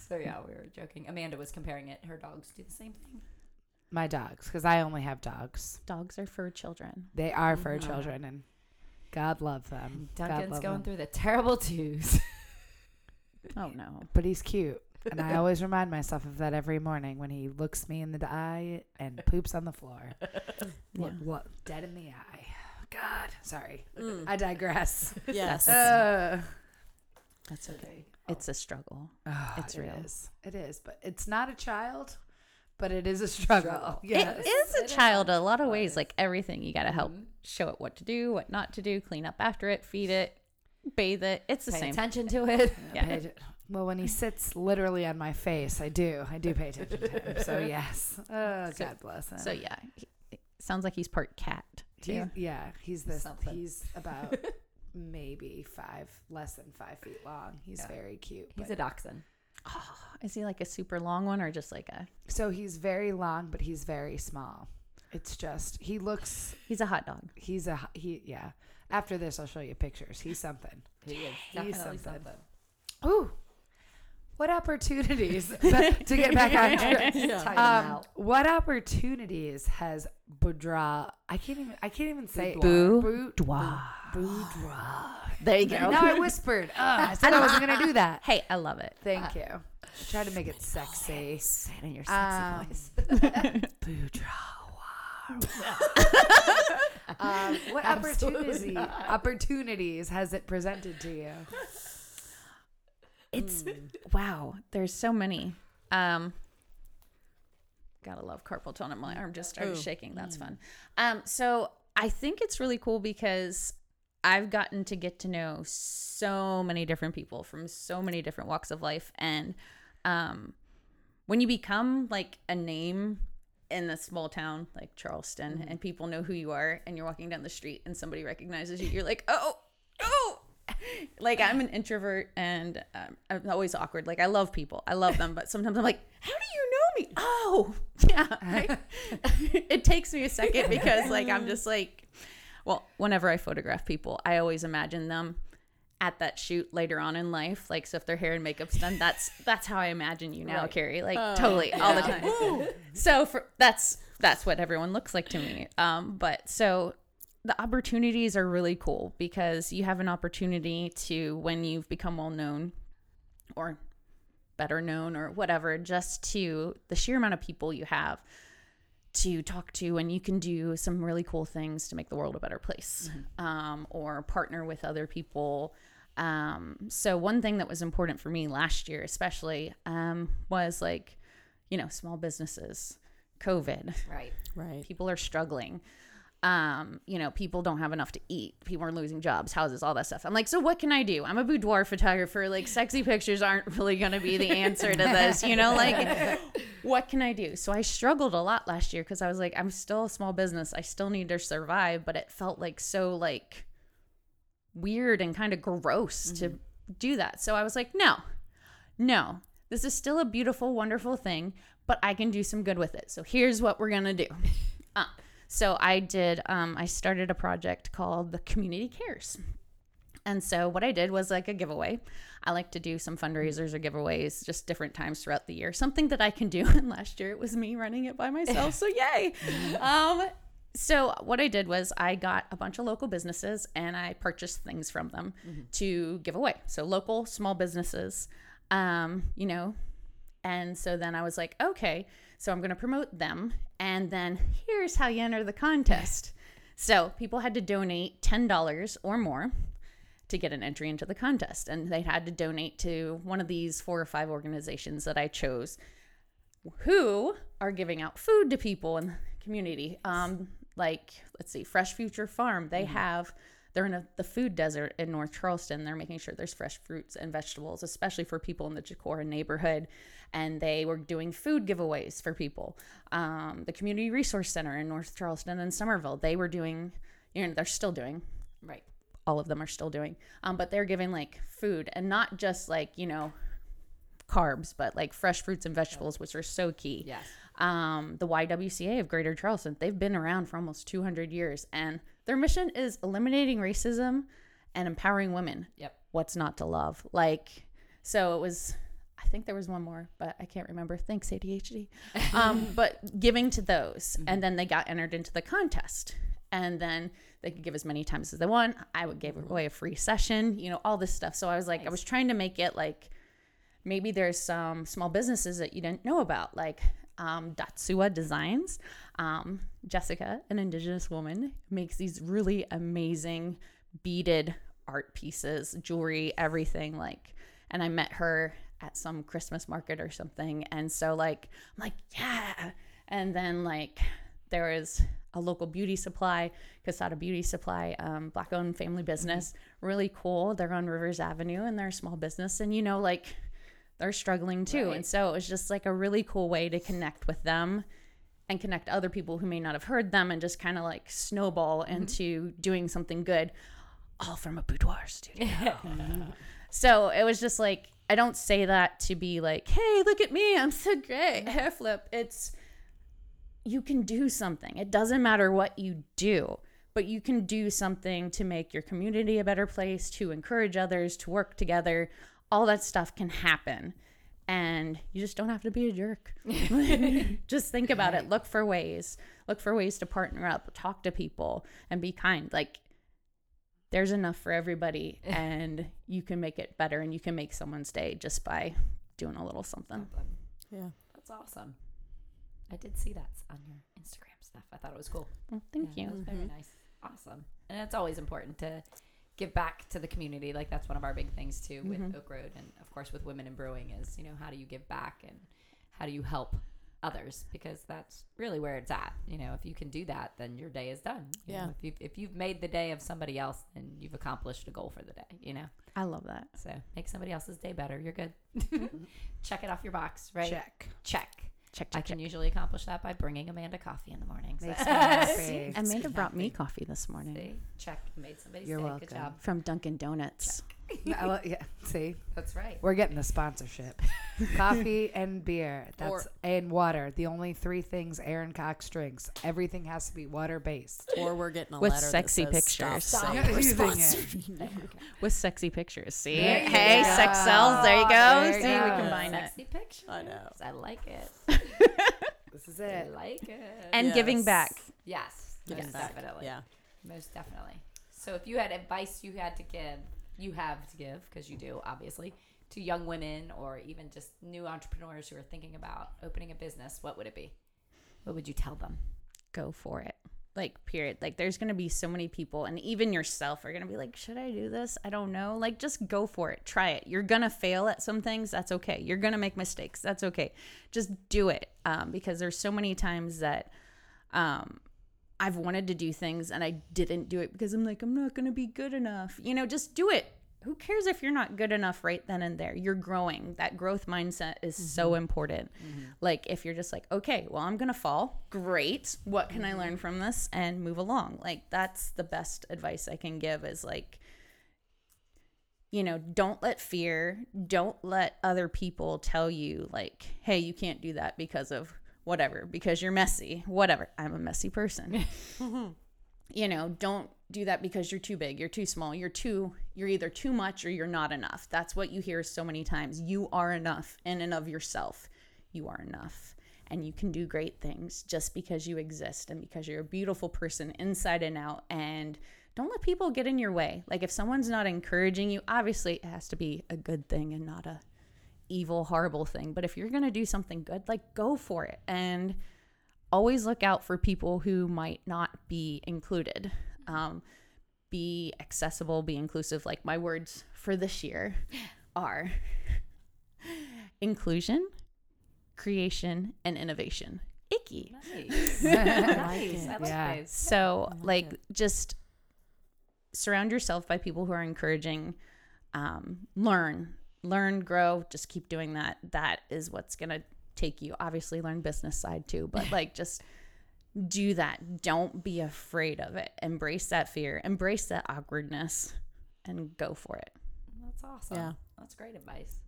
So yeah, we were joking. Amanda was comparing it. Her dogs do the same thing. My dogs, because I only have dogs. Dogs are for children. They are for uh-huh. children, and God love them. God Duncan's love going them. through the terrible twos. Oh no. but he's cute, and I always remind myself of that every morning when he looks me in the eye and poops on the floor. Yeah. Look, look, dead in the eye. God, sorry, I digress. Yes. Uh, That's okay. It's a struggle. oh, It's it real. is. It is, but it's not a child, but it is a struggle. Struggle. Yes. It is a It is. child a lot of ways. Like everything, you got to help Mhm. show it what to do, what not to do, clean up after it, feed it, bathe it. It's the Pay same. attention to it. Yeah. Pay atten- Well, when he sits literally on my face, I do. I do pay attention to him. So yes. Oh, So- God bless him. So yeah, he- sounds like he's part cat He's, yeah, he's this. Something. He's about maybe five, less than five feet long. He's Yeah. very cute. He's a dachshund. Oh, is he like a super long one or just like a? so he's very long, but he's very small. It's just he looks. He's a hot dog. He's a he. Yeah. After this, I'll show you pictures. He's something. He is He's definitely something. something. Ooh, what opportunities to get back on track? Yeah. Um, what opportunities has Boudra? I can't even. I can't even say it. Boudoir. Boudra. There you go. Now I whispered. Uh, I said I wasn't gonna do that. hey, I love it. Thank you. Try to make it sexy. Say it in your Um, voice. Um, what Absolutely opportunity, not. opportunities has it presented to you? It's wow. There's so many. Um, gotta love carpal tunnel. My arm just started Ooh. shaking. That's fun. Um, so I think it's really cool because I've gotten to get to know so many different people from so many different walks of life, and um, when you become like a name in a small town like Charleston, and people know who you are, and you're walking down the street and somebody recognizes you, you're like, oh. Like I'm an introvert and um, I'm always awkward. Like I love people, I love them, but sometimes I'm like, how do you know me? Oh, yeah. I- it takes me a second because like I'm just like, well, whenever I photograph people, I always imagine them at that shoot later on in life. Like, so if their hair and makeup's done, that's that's how I imagine you now, Right. Carrie. Like, totally, all the time. so for that's that's what everyone looks like to me. Um, but so the opportunities are really cool because you have an opportunity to when you've become well known or better known or whatever just to the sheer amount of people you have to talk to and you can do some really cool things to make the world a better place um, or partner with other people um, so one thing that was important for me last year especially um, was like you know small businesses covid Right. Right. people are struggling um you know people don't have enough to eat. People are losing jobs houses all that stuff. I'm like so what can i do? I'm a boudoir photographer. Like sexy pictures aren't really going to be the answer to this you know? Like what can i do? So i struggled a lot last year because i was like i'm still a small business. I still need to survive but it felt like so like weird and kind of gross to do that. So i was like no no this is still a beautiful wonderful thing but i can do some good with it. So here's what we're gonna do. Uh, so I did, um, I started a project called the Community Cares. And so what I did was like a giveaway. I like to do some fundraisers or giveaways just different times throughout the year. Something that I can do. And last year it was me running it by myself. So yay. um, so what I did was I got a bunch of local businesses and I purchased things from them to give away. So local small businesses, um, you know, and so then I was like, okay, so I'm going to promote them, and then here's how you enter the contest. so people had to donate ten dollars or more to get an entry into the contest, and they had to donate to one of these four or five organizations that I chose who are giving out food to people in the community. Um, like let's see, Fresh Future Farm. They have they're in a, the food desert in North Charleston. They're making sure there's fresh fruits and vegetables, especially for people in the Chicora neighborhood. And they were doing food giveaways for people. Um, the Community Resource Center in North Charleston and Summerville, they were doing, you know, they're still doing Right. all of them are still doing um, but they're giving like food and not just like you know carbs but like fresh fruits and vegetables which are so key Yes. um, the ywca of greater charleston they've been around for almost 200 years and their mission is eliminating racism and empowering women Yep. what's not to love like so it was i think there was one more but i can't remember. Thanks adhd um, but giving to those. And then they got entered into the contest. And then they could give as many times as they want. I would give away a free session you know all this stuff. So i was like i was trying to make it like maybe there's some small businesses that you didn't know about like um, datsua designs. Um, jessica an indigenous woman makes these really amazing beaded art pieces jewelry everything like and i met her at some christmas market or something. And so like i'm like yeah. And then like there was a local beauty supply casada beauty supply um, black owned family business. Really cool. They're on rivers avenue and they're a small business. And you know like they're struggling too. Right. And so it was just like a really cool way to connect with them and connect other people who may not have heard them and just kind of like snowball into doing something good, all from a boudoir studio. so it was just like, I don't say that to be like, hey, look at me, I'm so great, hair flip. It's, you can do something. It doesn't matter what you do, but you can do something to make your community a better place, to encourage others, to work together. All that stuff can happen. And you just don't have to be a jerk. just think about it. Look for ways. Look for ways to partner up, talk to people, and be kind. Like, there's enough for everybody, and you can make it better, and you can make someone's day just by doing a little something. Yeah. That's awesome. I did see that on your Instagram stuff. I thought it was cool. Well, thank Yeah, you. That was very mm-hmm. nice. Awesome. And it's always important to give back to the community. Like that's one of our big things too with mm-hmm. Oak Road and of course with Women in Brewing is, you know, how do you give back and how do you help others? Because that's really where it's at. You know, if you can do that, then your day is done. You Yeah. know, if you've if you've made the day of somebody else, then you've accomplished a goal for the day, you know. I love that. So make somebody else's day better. You're good. Mm-hmm. Check it off your box, right? Check. Check. Check, I can check. usually accomplish that by bringing Amanda coffee in the morning. So- Makes me happy. See? Amanda brought me coffee this morning See? Check. Made somebody's You're day. welcome. Good job. from Dunkin' Donuts. I lo- yeah. See, That's right. we're getting the sponsorship. Coffee and beer. That's Or- and water. The only three things Aaron Cox drinks. Everything has to be water based. Or we're getting a With letter sexy that says, "Stop pictures." saying Stop we're using it. sponsoring with sexy pictures. See, There you hey, go. sex sells. There you go. There you See, we go. combine it. Sexy pictures. I know. I like it. This is it. I it. like it. And giving Yes. back. yes. Giving Most back. definitely. Yeah. Most definitely. So if you had advice you had to give, you have to give because you do obviously to young women or even just new entrepreneurs who are thinking about opening a business, what would it be? What would you tell them? Go for it. Like, period. Like, there's going to be so many people, and even yourself are going to be like, should I do this? I don't know. Like, just go for it. Try it. You're going to fail at some things. That's okay. You're going to make mistakes. That's okay. Just do it. Um, because there's so many times that um, I've wanted to do things and I didn't do it because I'm like, I'm not going to be good enough. You know, just do it. Who cares if you're not good enough right then and there? You're growing. That growth mindset is so mm-hmm. important. Mm-hmm. Like, if you're just like, okay, well, I'm going to fall. Great. What can I mm-hmm. learn from this and move along? Like, that's the best advice I can give is like, you know, don't let fear, don't let other people tell you, like, hey, you can't do that because of whatever, because you're messy, whatever. I'm a messy person. you know, don't do that because you're too big, you're too small, you're too, you're either too much or you're not enough. That's what you hear so many times. You are enough in and of yourself. You are enough. and you can do great things just because you exist and because you're a beautiful person inside and out and don't let people get in your way. Like if someone's not encouraging you, obviously it has to be a good thing and not a evil horrible thing, but if you're going to do something good, like go for it and always look out for people who might not be included. Um, be accessible, be inclusive. Like my words for this year are inclusion, creation, and innovation. Icky. Nice. nice. like Yeah. those. So, like like, just surround yourself by people who are encouraging. Um, learn, learn, grow. Just keep doing that. That is what's gonna take you. Obviously, learn business side too, but like, just do that. Don't be afraid of it. Embrace that fear. Embrace that awkwardness, and go for it. That's awesome. Yeah. That's great advice.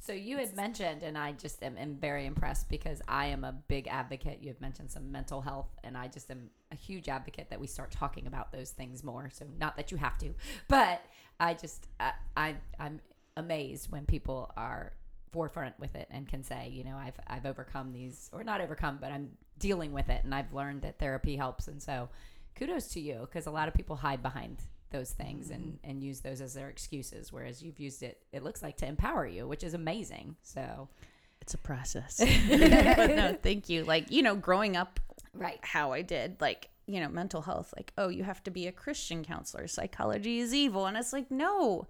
So you had mentioned, and I just am, am very impressed because I am a big advocate. You have mentioned some mental health, and I just am a huge advocate that we start talking about those things more. So not that you have to, but I just I, I I'm amazed when people are forefront with it and can say, you know, I've I've overcome these, or not overcome, but I'm dealing with it, and I've learned that therapy helps, and so kudos to you because a lot of people hide behind those things and mm-hmm. and use those as their excuses whereas you've used it it looks like to empower you which is amazing so It's a process. but no, thank you. Like, you know, growing up right how I did, like, you know, mental health, like, oh, you have to be a Christian counselor. Psychology is evil. And it's like, no.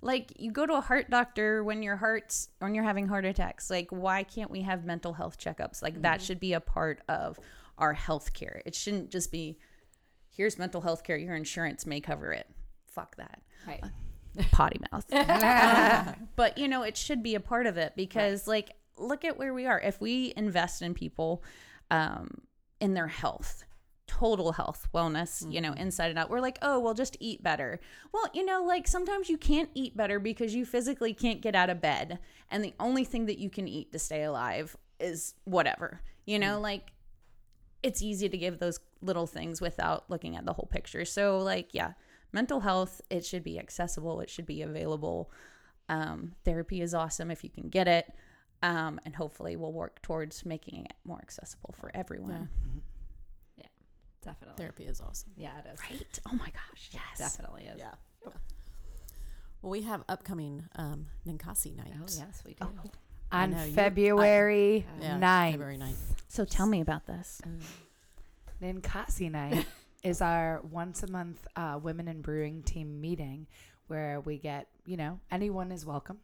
Like, you go to a heart doctor when your heart's when you're having heart attacks. Like, why can't we have mental health checkups? Like, that should be a part of our health care. It shouldn't just be here's mental health care, your insurance may cover it. Fuck that right potty mouth. Um, but you know, it should be a part of it because like look at where we are. If we invest in people um in their health, total health, wellness, you know, inside and out. We're like, "Oh, well just eat better." Well, you know, like sometimes you can't eat better because you physically can't get out of bed and the only thing that you can eat to stay alive is whatever. You know, like it's easy to give those little things without looking at the whole picture. So, like, yeah, mental health, it should be accessible, it should be available. Um, therapy is awesome if you can get it. Um, and hopefully, we'll work towards making it more accessible for everyone. Definitely Therapy is awesome. yeah it is Right? Oh my gosh, yes. definitely is Yeah. Well, we have upcoming um, Ninkasi night. oh yes we do I On know, you- February Yeah, 9th. February 9th. So, tell me about this. Ninkasi night is our once a month uh, women in brewing team meeting where we get, you know, anyone is welcome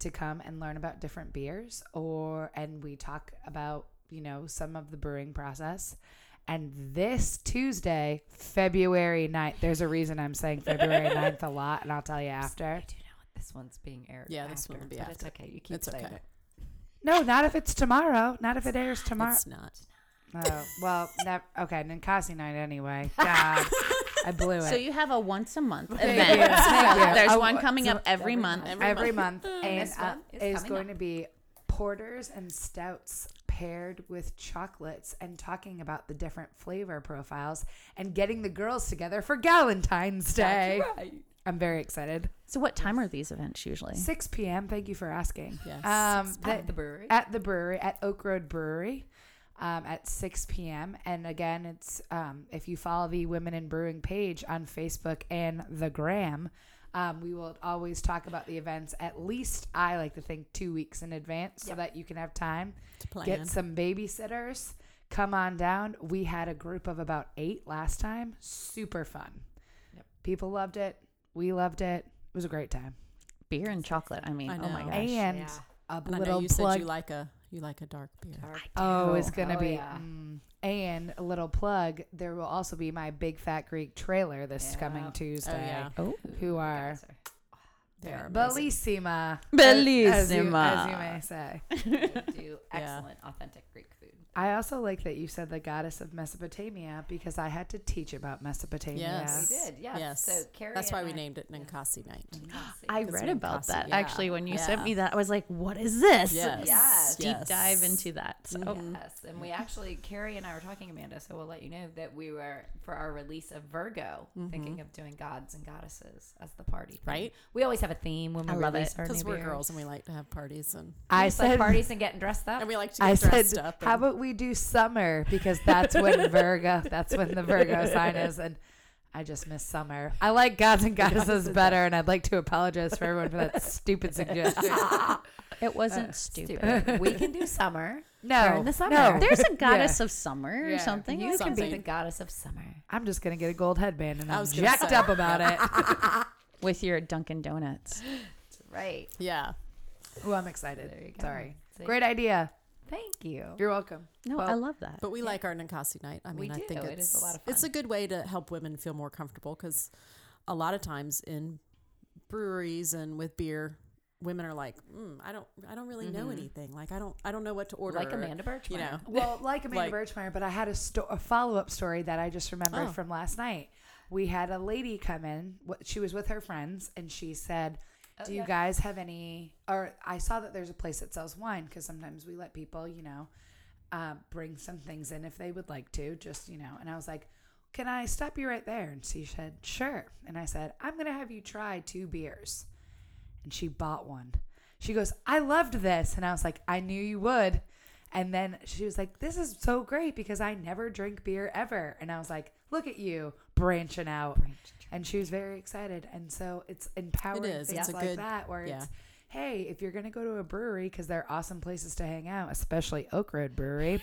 to come and learn about different beers or and we talk about, you know, some of the brewing process. And this Tuesday, February 9th, there's a reason I'm saying February 9th a lot, and I'll tell you after. I do know what this one's being aired Yeah, this after, one will be but it's okay you keep It's saying okay. it No, not if it's tomorrow. Not if it airs tomorrow. It's not. Oh, well, nev- okay, Ninkasi night anyway. God, I blew it. So, you have a once a month event. Thank you. There's Oh, one coming so up every every month. month. every month, and this uh, one is is going up. to be porters and stouts paired with chocolates and talking about the different flavor profiles and getting the girls together for Valentine's Day. That's right I'm very excited. So, what time are these events usually? 6 p.m. Thank you for asking. Yes. Um, at the- the brewery at the brewery at Oak Road Brewery um, at 6 p.m. And again, it's um, if you follow the Women in Brewing page on Facebook and the Gram, um, we will always talk about the events at least I like to think two weeks in advance so Yep. that you can have time To plan. get some babysitters. Come on down. We had a group of about eight last time. Super fun. Yep. People loved it. We loved it. It was a great time. Beer and chocolate. I mean, I oh my gosh. And yeah. a and I know little you plug said you like a you like a dark beer. Oh, it's gonna Oh, be. yeah. mm. And a little plug: there will also be my Big Fat Greek trailer this Yeah. coming Tuesday. yeah. Oh. Who are guys They are amazing. bellissima, as you, as you may say. do excellent authentic Greek food I also like that you said the goddess of Mesopotamia because I had to teach about Mesopotamia. Yes. we did yes, Yes. so Carrie That's and why we I- named it Ninkasi night. Ninkasi. I read in about Casa, that yeah. actually when you sent me that. I was like, "What is this?" Yes. Yes. Deep yes. dive into that. So, Mhm. Yes, and we actually, Carrie and I were talking, Amanda. So we'll let you know that we were for our release of Virgo, thinking of doing gods and goddesses as the party. theme. Right. We always have a a theme when we I love it. Because we're beers. girls and we like to have parties and, I Just like parties and getting dressed up. and we like to get I dressed said, up. how about we do summer because that's when Virgo, that's when the Virgo sign is, and I just miss summer. I like gods and goddesses better, and I'd like to apologize for everyone for that stupid suggestion. It wasn't Uh, stupid. Stupid. we can do summer. No, During the summer. no. There's a goddess of summer or Yeah. something. You like can be the goddess of summer. I'm just gonna get a gold headband, and I I'm was gonna jacked say. up about it. with your Dunkin' Donuts. Right. yeah. oh, I'm excited. There you go. Sorry, See? great idea. Thank you. You're welcome. No, Well, I love that. But we like our Ninkasi night. I We mean, I do. think It it's a lot of It's a good way to help women feel more comfortable because a lot of times in breweries and with beer, women are like, mm, I don't, I don't really know Mhm. anything. Like I don't, I don't know what to order. Like Amanda Birchmeyer. You know, Well, like Amanda Like- Birchmeyer, but I had a, sto- a follow up story that I just remembered Oh. from last night. We had a lady come in. She was with her friends, and she said, Oh, "Do you yeah. guys have any?" Or I saw that there's a place that sells wine because sometimes we let people, you know, uh, bring some things in if they would like to, just you know. And I was like, "Can I stop you right there?" And she said, "Sure." And I said, "I'm gonna have you try two beers." And she bought one. She goes, "I loved this," and I was like, "I knew you would." And then she was like, "This is so great because I never drink beer ever." And I was like, "Look at you branching out." And she was very excited. And so it's empowering is. things It's like good- that where yeah. it's, hey, if you're going to go to a brewery because they're awesome places to hang out, especially Oak Road Brewery,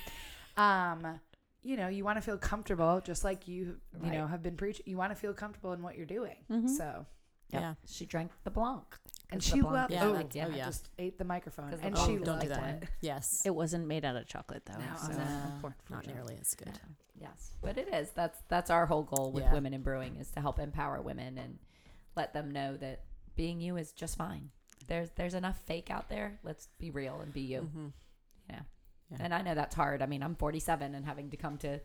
um, you know, you want to feel comfortable, just like you, you know, have been preaching. You want to feel comfortable in what you're doing. Mhm. So, Yep. Yeah. She drank the Blanc. And 'Cause the she Blanc loved. is Yeah, oh, like, oh, I yeah. just ate the microphone, 'Cause the and Blanc- she Oh, don't do that. it. Yes, It wasn't made out of chocolate though. No, so no. not nearly as good. Yes, but it is. That's that's our whole goal with Yeah. women in brewing is to help empower women and let them know that being you is just fine. There's there's enough fake out there. Let's be real and be you. Mm-hmm. Yeah. Yeah. And I know that's hard. I mean, I'm 47 and having to come to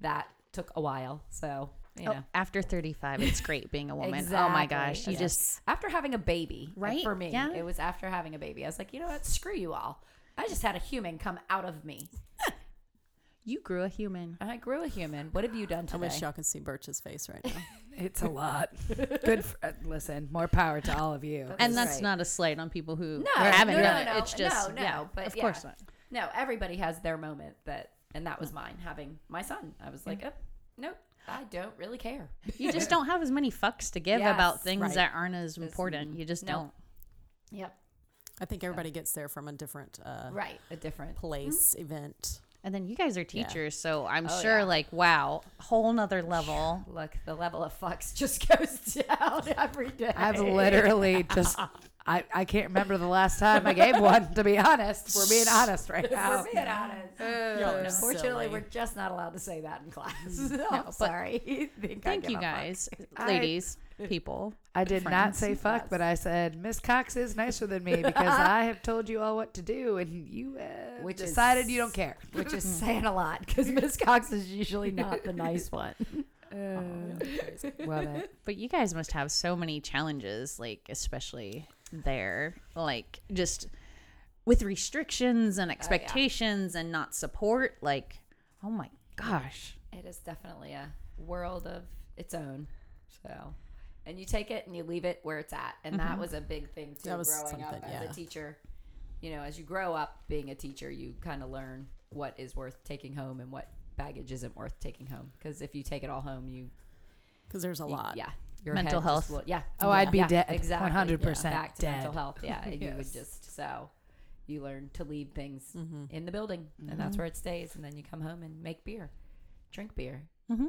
that took a while. So, you Oh, after 35, it's great being a woman. Oh my gosh. You Yes. just, after having a baby, Right? For me, Yeah. it was after having a baby. I was like, you know what? Screw you all. I just had a human come out of me. you grew a human. I grew a human. What have you done today? I wish y'all can see Birch's face right now. It's a lot. Good. For, uh, listen, more power to all of you. That's And that's right. not a slight on people who No, haven't no, done no, it. no, It's just, no, no, yeah, but of yeah. course not. No, everybody has their moment that, and that was mine having my son. I was like, oh, nope, I don't really care. You just don't have as many fucks to give Yes, about things right. that aren't as important. You just no. don't. Yep. I think everybody gets there from a different uh, Right. A different. place, event. And then you guys are Yeah. teachers, so I'm Oh, sure, yeah. like, wow, whole nother level. Look, the level of fucks just goes down every day. I've literally just. I, I can't remember the last time I gave one. To be honest, we're being honest right now. We're being honest. Y'all Unfortunately, silly. we're just not allowed to say that in class. no, I'm sorry. Thank you a fuck. guys, I- ladies, people. I did not say fuck, Yes. but I said Miss Cox is nicer than me because I have told you all what to do, and you uh, Which is- decided you don't care. Which is saying a lot because Miss Cox is usually not the nice one. Love it. But you guys must have so many challenges, like especially there, like just with restrictions and oh, expectations and not support. Like, oh my gosh, It is definitely a world of its own. So, and you take it and you leave it where it's at, and that mm-hmm. was a big thing too. That was growing up something, as yeah. a teacher, you know, as you grow up being a teacher, you kind of learn what is worth taking home and what baggage isn't worth taking home. Because if you take it all home, you, Because there's a you- lot. yeah, your Mental head health. will- yeah. Oh, I'd be yeah, dead. Exactly. 100% back to dead. mental health. Yeah, and you would Yes. just so you learn to leave things Mm-hmm. in the building, and that's where it stays. And then you come home and make beer, drink beer, mm-hmm.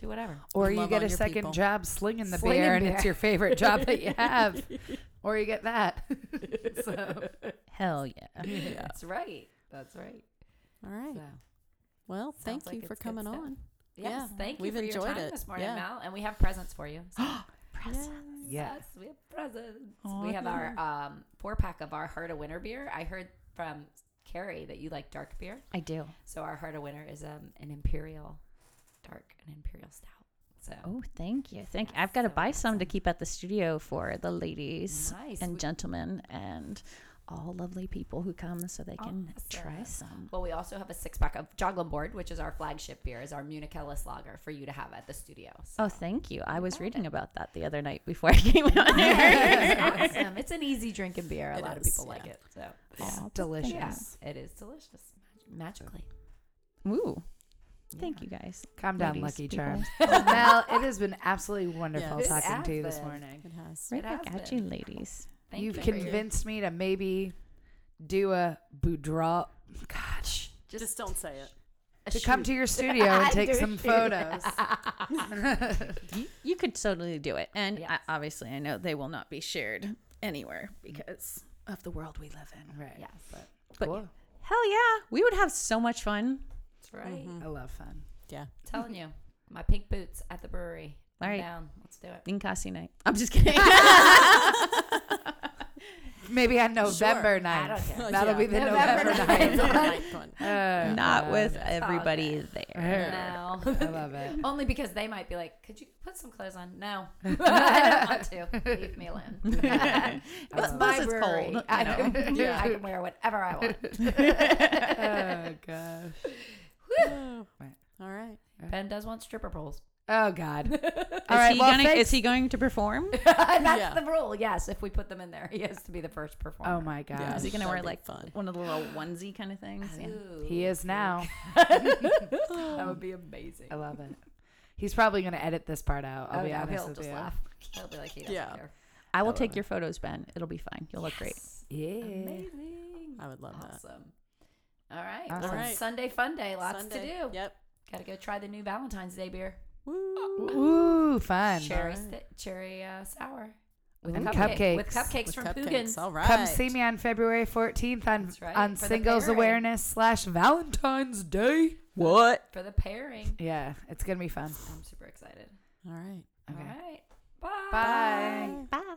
do whatever. Or you Love get on a your second people. job slinging the Slinging beer, and beer. it's your favorite job that you have. or you get that. so, hell yeah. That's right. That's right. All right. So, Well, thank like you for it's good coming stuff. on. Yes, Yeah, thank you we've for your enjoyed time it. this morning, Yeah. Mal, and we have presents for you. So- Presents. yeah. Yes, we have presents. Aw, we have our um, four pack of our Heart of Winter beer. I heard from Carrie that you like dark beer, I do. so our Heart of Winter is um, an imperial dark, an imperial stout. So Oh, thank you. Thank you. I've got to so buy some to keep at the studio for the ladies nice. and We- gentlemen and all lovely people who come so they oh, can try Awesome. some. Well, we also have a six pack of Joggling Board, which is our flagship beer, is our Munich Helles Lager for you to have at the studio. So. Oh, thank you. I was reading about that the other night before I came out here. awesome. It's an easy drinking beer. A It lot of is, people like it. So Aw, Delicious. yeah, it is delicious. Magically. Ooh. Thank you guys. Calm down, Ladies, Lucky people. Charms. Oh, Mel, it has been absolutely wonderful Yes. Talking to you this morning. It has. Right It has back at been. you, ladies. Thank You've you convinced me to maybe do a boudoir. Gosh. Just, don't say it. To come to your studio and take some photos. You, you could totally do it. And Yes. I, obviously, I know they will not be shared anywhere because of the world we live in. Right. Yes, but But Cool. hell yeah, we would have so much fun. that's right. Mm-hmm. I love fun. Yeah. telling you, my pink boots at the brewery. All down. Let's do it. Ninkasi night. I'm just kidding. Maybe on November I night. don't care. That'll Yeah. be the November November, night. night. Ninth one. Oh, not God. with everybody good. there. No. I love it. Only because they might be like, could you put some clothes on? No. I don't want to. Leave me alone. it's Plus my it's brewery. cold, I, you know. can, Yeah. I can wear whatever I want. oh gosh. All right. Ben does want stripper poles. Oh God. Is, All right. he Well, gonna, is he going to perform? That's Yeah. the rule. Yes, if we put them in there, he has to be the first performer. Oh my God. Yeah. Is he gonna wear like fun. one of the little onesie kind of things? Yeah. Ooh. He is now. That would be amazing. I love it. He's probably gonna edit this part out. I'll oh, be no, honest he'll with just you. laugh. He'll be like, he doesn't Yeah. care. I will love take it. your photos, Ben. It'll be fine. You'll look great. Yeah. Amazing. I would love that. Awesome. All right. Awesome. All right. Sunday fun day. Lots Sunday. to do. Yep. Got to go try the new Valentine's Day beer. Woo. Ooh, fun. Cherry, Alright. sti- cherry uh, sour. With a cupcakes. With cupcakes With from cupcakes. All right. Come see me on February 14th on That's right, on for the Singles pairing. Awareness slash Valentine's Day. What? For the pairing. Yeah, it's gonna be fun. I'm super excited. All right. Okay. All right. Bye. Bye. Bye.